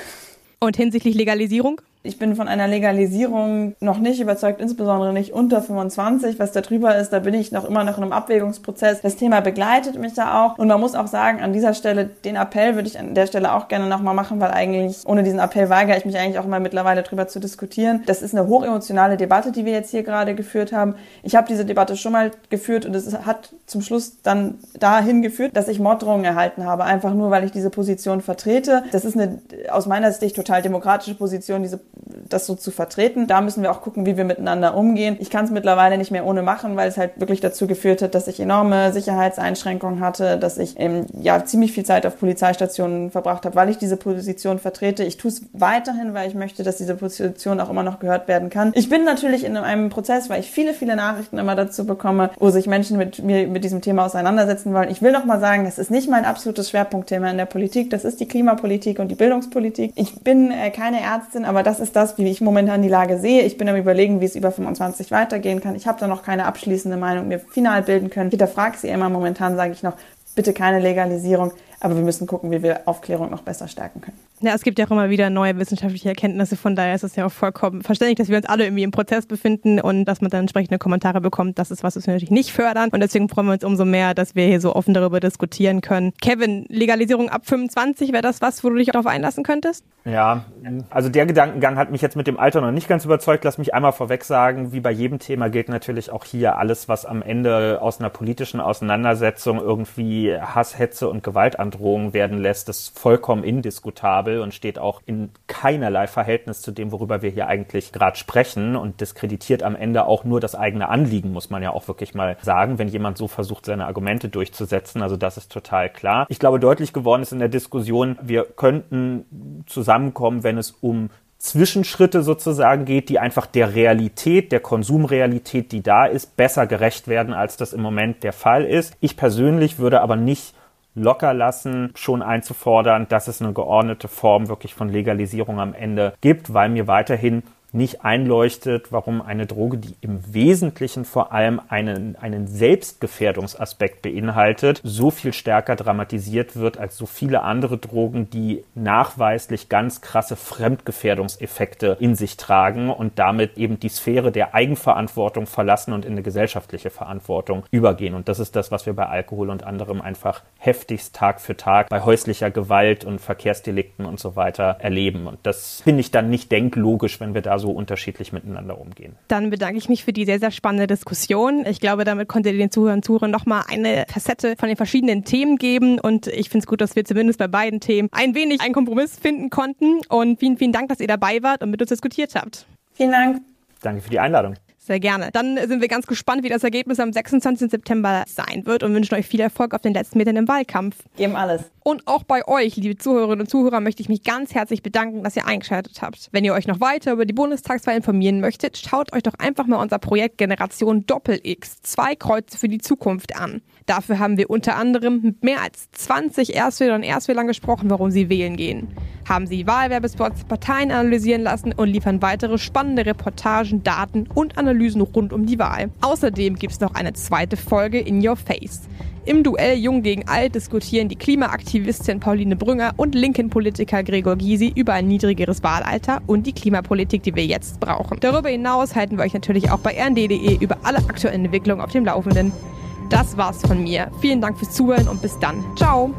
Und hinsichtlich Legalisierung? Ich bin von einer Legalisierung noch nicht überzeugt, insbesondere nicht unter 25. Was da drüber ist, da bin ich noch immer noch in einem Abwägungsprozess. Das Thema begleitet mich da auch. Und man muss auch sagen, an dieser Stelle, den Appell würde ich an der Stelle auch gerne nochmal machen, weil eigentlich ohne diesen Appell weigere ich mich eigentlich auch immer mittlerweile drüber zu diskutieren. Das ist eine hochemotionale Debatte, die wir jetzt hier gerade geführt haben. Ich habe diese Debatte schon mal geführt und es hat zum Schluss dann dahin geführt, dass ich Morddrohungen erhalten habe, einfach nur, weil ich diese Position vertrete. Das ist eine aus meiner Sicht total demokratische Position, diese das so zu vertreten. Da müssen wir auch gucken, wie wir miteinander umgehen. Ich kann es mittlerweile nicht mehr ohne machen, weil es halt wirklich dazu geführt hat, dass ich enorme Sicherheitseinschränkungen hatte, dass ich ähm, ja ziemlich viel Zeit auf Polizeistationen verbracht habe, weil ich diese Position vertrete. Ich tue es weiterhin, weil ich möchte, dass diese Position auch immer noch gehört werden kann. Ich bin natürlich in einem Prozess, weil ich viele, viele Nachrichten immer dazu bekomme, wo sich Menschen mit mir mit diesem Thema auseinandersetzen wollen. Ich will noch mal sagen, es ist nicht mein absolutes Schwerpunktthema in der Politik. Das ist die Klimapolitik und die Bildungspolitik. Ich bin äh, keine Ärztin, aber das ist das, wie ich momentan die Lage sehe. Ich bin am überlegen, wie es über 25 weitergehen kann. Ich habe da noch keine abschließende Meinung mir final bilden können. Ich hinterfrage sie immer. Momentan sage ich noch, bitte keine Legalisierung. Aber wir müssen gucken, wie wir Aufklärung noch besser stärken können. Ja, es gibt ja auch immer wieder neue wissenschaftliche Erkenntnisse. Von daher ist es ja auch vollkommen verständlich, dass wir uns alle irgendwie im Prozess befinden und dass man dann entsprechende Kommentare bekommt. Das ist was, was wir natürlich nicht fördern. Und deswegen freuen wir uns umso mehr, dass wir hier so offen darüber diskutieren können. Kevin, Legalisierung ab 25, wäre das was, wo du dich darauf einlassen könntest? Ja, also der Gedankengang hat mich jetzt mit dem Alter noch nicht ganz überzeugt. Lass mich einmal vorweg sagen, wie bei jedem Thema gilt natürlich auch hier alles, was am Ende aus einer politischen Auseinandersetzung irgendwie Hass, Hetze und Gewalt Androhung werden lässt, ist vollkommen indiskutabel und steht auch in keinerlei Verhältnis zu dem, worüber wir hier eigentlich gerade sprechen und diskreditiert am Ende auch nur das eigene Anliegen, muss man ja auch wirklich mal sagen, wenn jemand so versucht, seine Argumente durchzusetzen. Also das ist total klar. Ich glaube, deutlich geworden ist in der Diskussion, wir könnten zusammenkommen, wenn es um Zwischenschritte sozusagen geht, die einfach der Realität, der Konsumrealität, die da ist, besser gerecht werden, als das im Moment der Fall ist. Ich persönlich würde aber nicht locker lassen, schon einzufordern, dass es eine geordnete Form wirklich von Legalisierung am Ende gibt, weil mir weiterhin nicht einleuchtet, warum eine Droge, die im Wesentlichen vor allem einen, einen Selbstgefährdungsaspekt beinhaltet, so viel stärker dramatisiert wird als so viele andere Drogen, die nachweislich ganz krasse Fremdgefährdungseffekte in sich tragen und damit eben die Sphäre der Eigenverantwortung verlassen und in eine gesellschaftliche Verantwortung übergehen. Und das ist das, was wir bei Alkohol und anderem einfach heftigst Tag für Tag bei häuslicher Gewalt und Verkehrsdelikten und so weiter erleben. Und das finde ich dann nicht denklogisch, wenn wir da so unterschiedlich miteinander umgehen. Dann bedanke ich mich für die sehr, sehr spannende Diskussion. Ich glaube, damit konnte ihr den Zuhörern und Zuhörern nochmal eine Facette von den verschiedenen Themen geben. Und ich finde es gut, dass wir zumindest bei beiden Themen ein wenig einen Kompromiss finden konnten. Und vielen, vielen Dank, dass ihr dabei wart und mit uns diskutiert habt. Vielen Dank. Danke für die Einladung. Sehr gerne. Dann sind wir ganz gespannt, wie das Ergebnis am 26. September sein wird und wünschen euch viel Erfolg auf den letzten Metern im Wahlkampf. Geben alles. Und auch bei euch, liebe Zuhörerinnen und Zuhörer, möchte ich mich ganz herzlich bedanken, dass ihr eingeschaltet habt. Wenn ihr euch noch weiter über die Bundestagswahl informieren möchtet, schaut euch doch einfach mal unser Projekt Generation Doppel X, zwei Kreuze für die Zukunft an. Dafür haben wir unter anderem mit mehr als 20 Erstwählern und Erstwählern gesprochen, warum sie wählen gehen. Haben sie Wahlwerbespots Parteien analysieren lassen und liefern weitere spannende Reportagen, Daten und Analysen rund um die Wahl. Außerdem gibt es noch eine zweite Folge In Your Face. Im Duell Jung gegen Alt diskutieren die Klimaaktivistin Pauline Brünger und linken Politiker Gregor Gysi über ein niedrigeres Wahlalter und die Klimapolitik, die wir jetzt brauchen. Darüber hinaus halten wir euch natürlich auch bei rnd.de über alle aktuellen Entwicklungen auf dem Laufenden. Das war's von mir. Vielen Dank fürs Zuhören und bis dann. Ciao!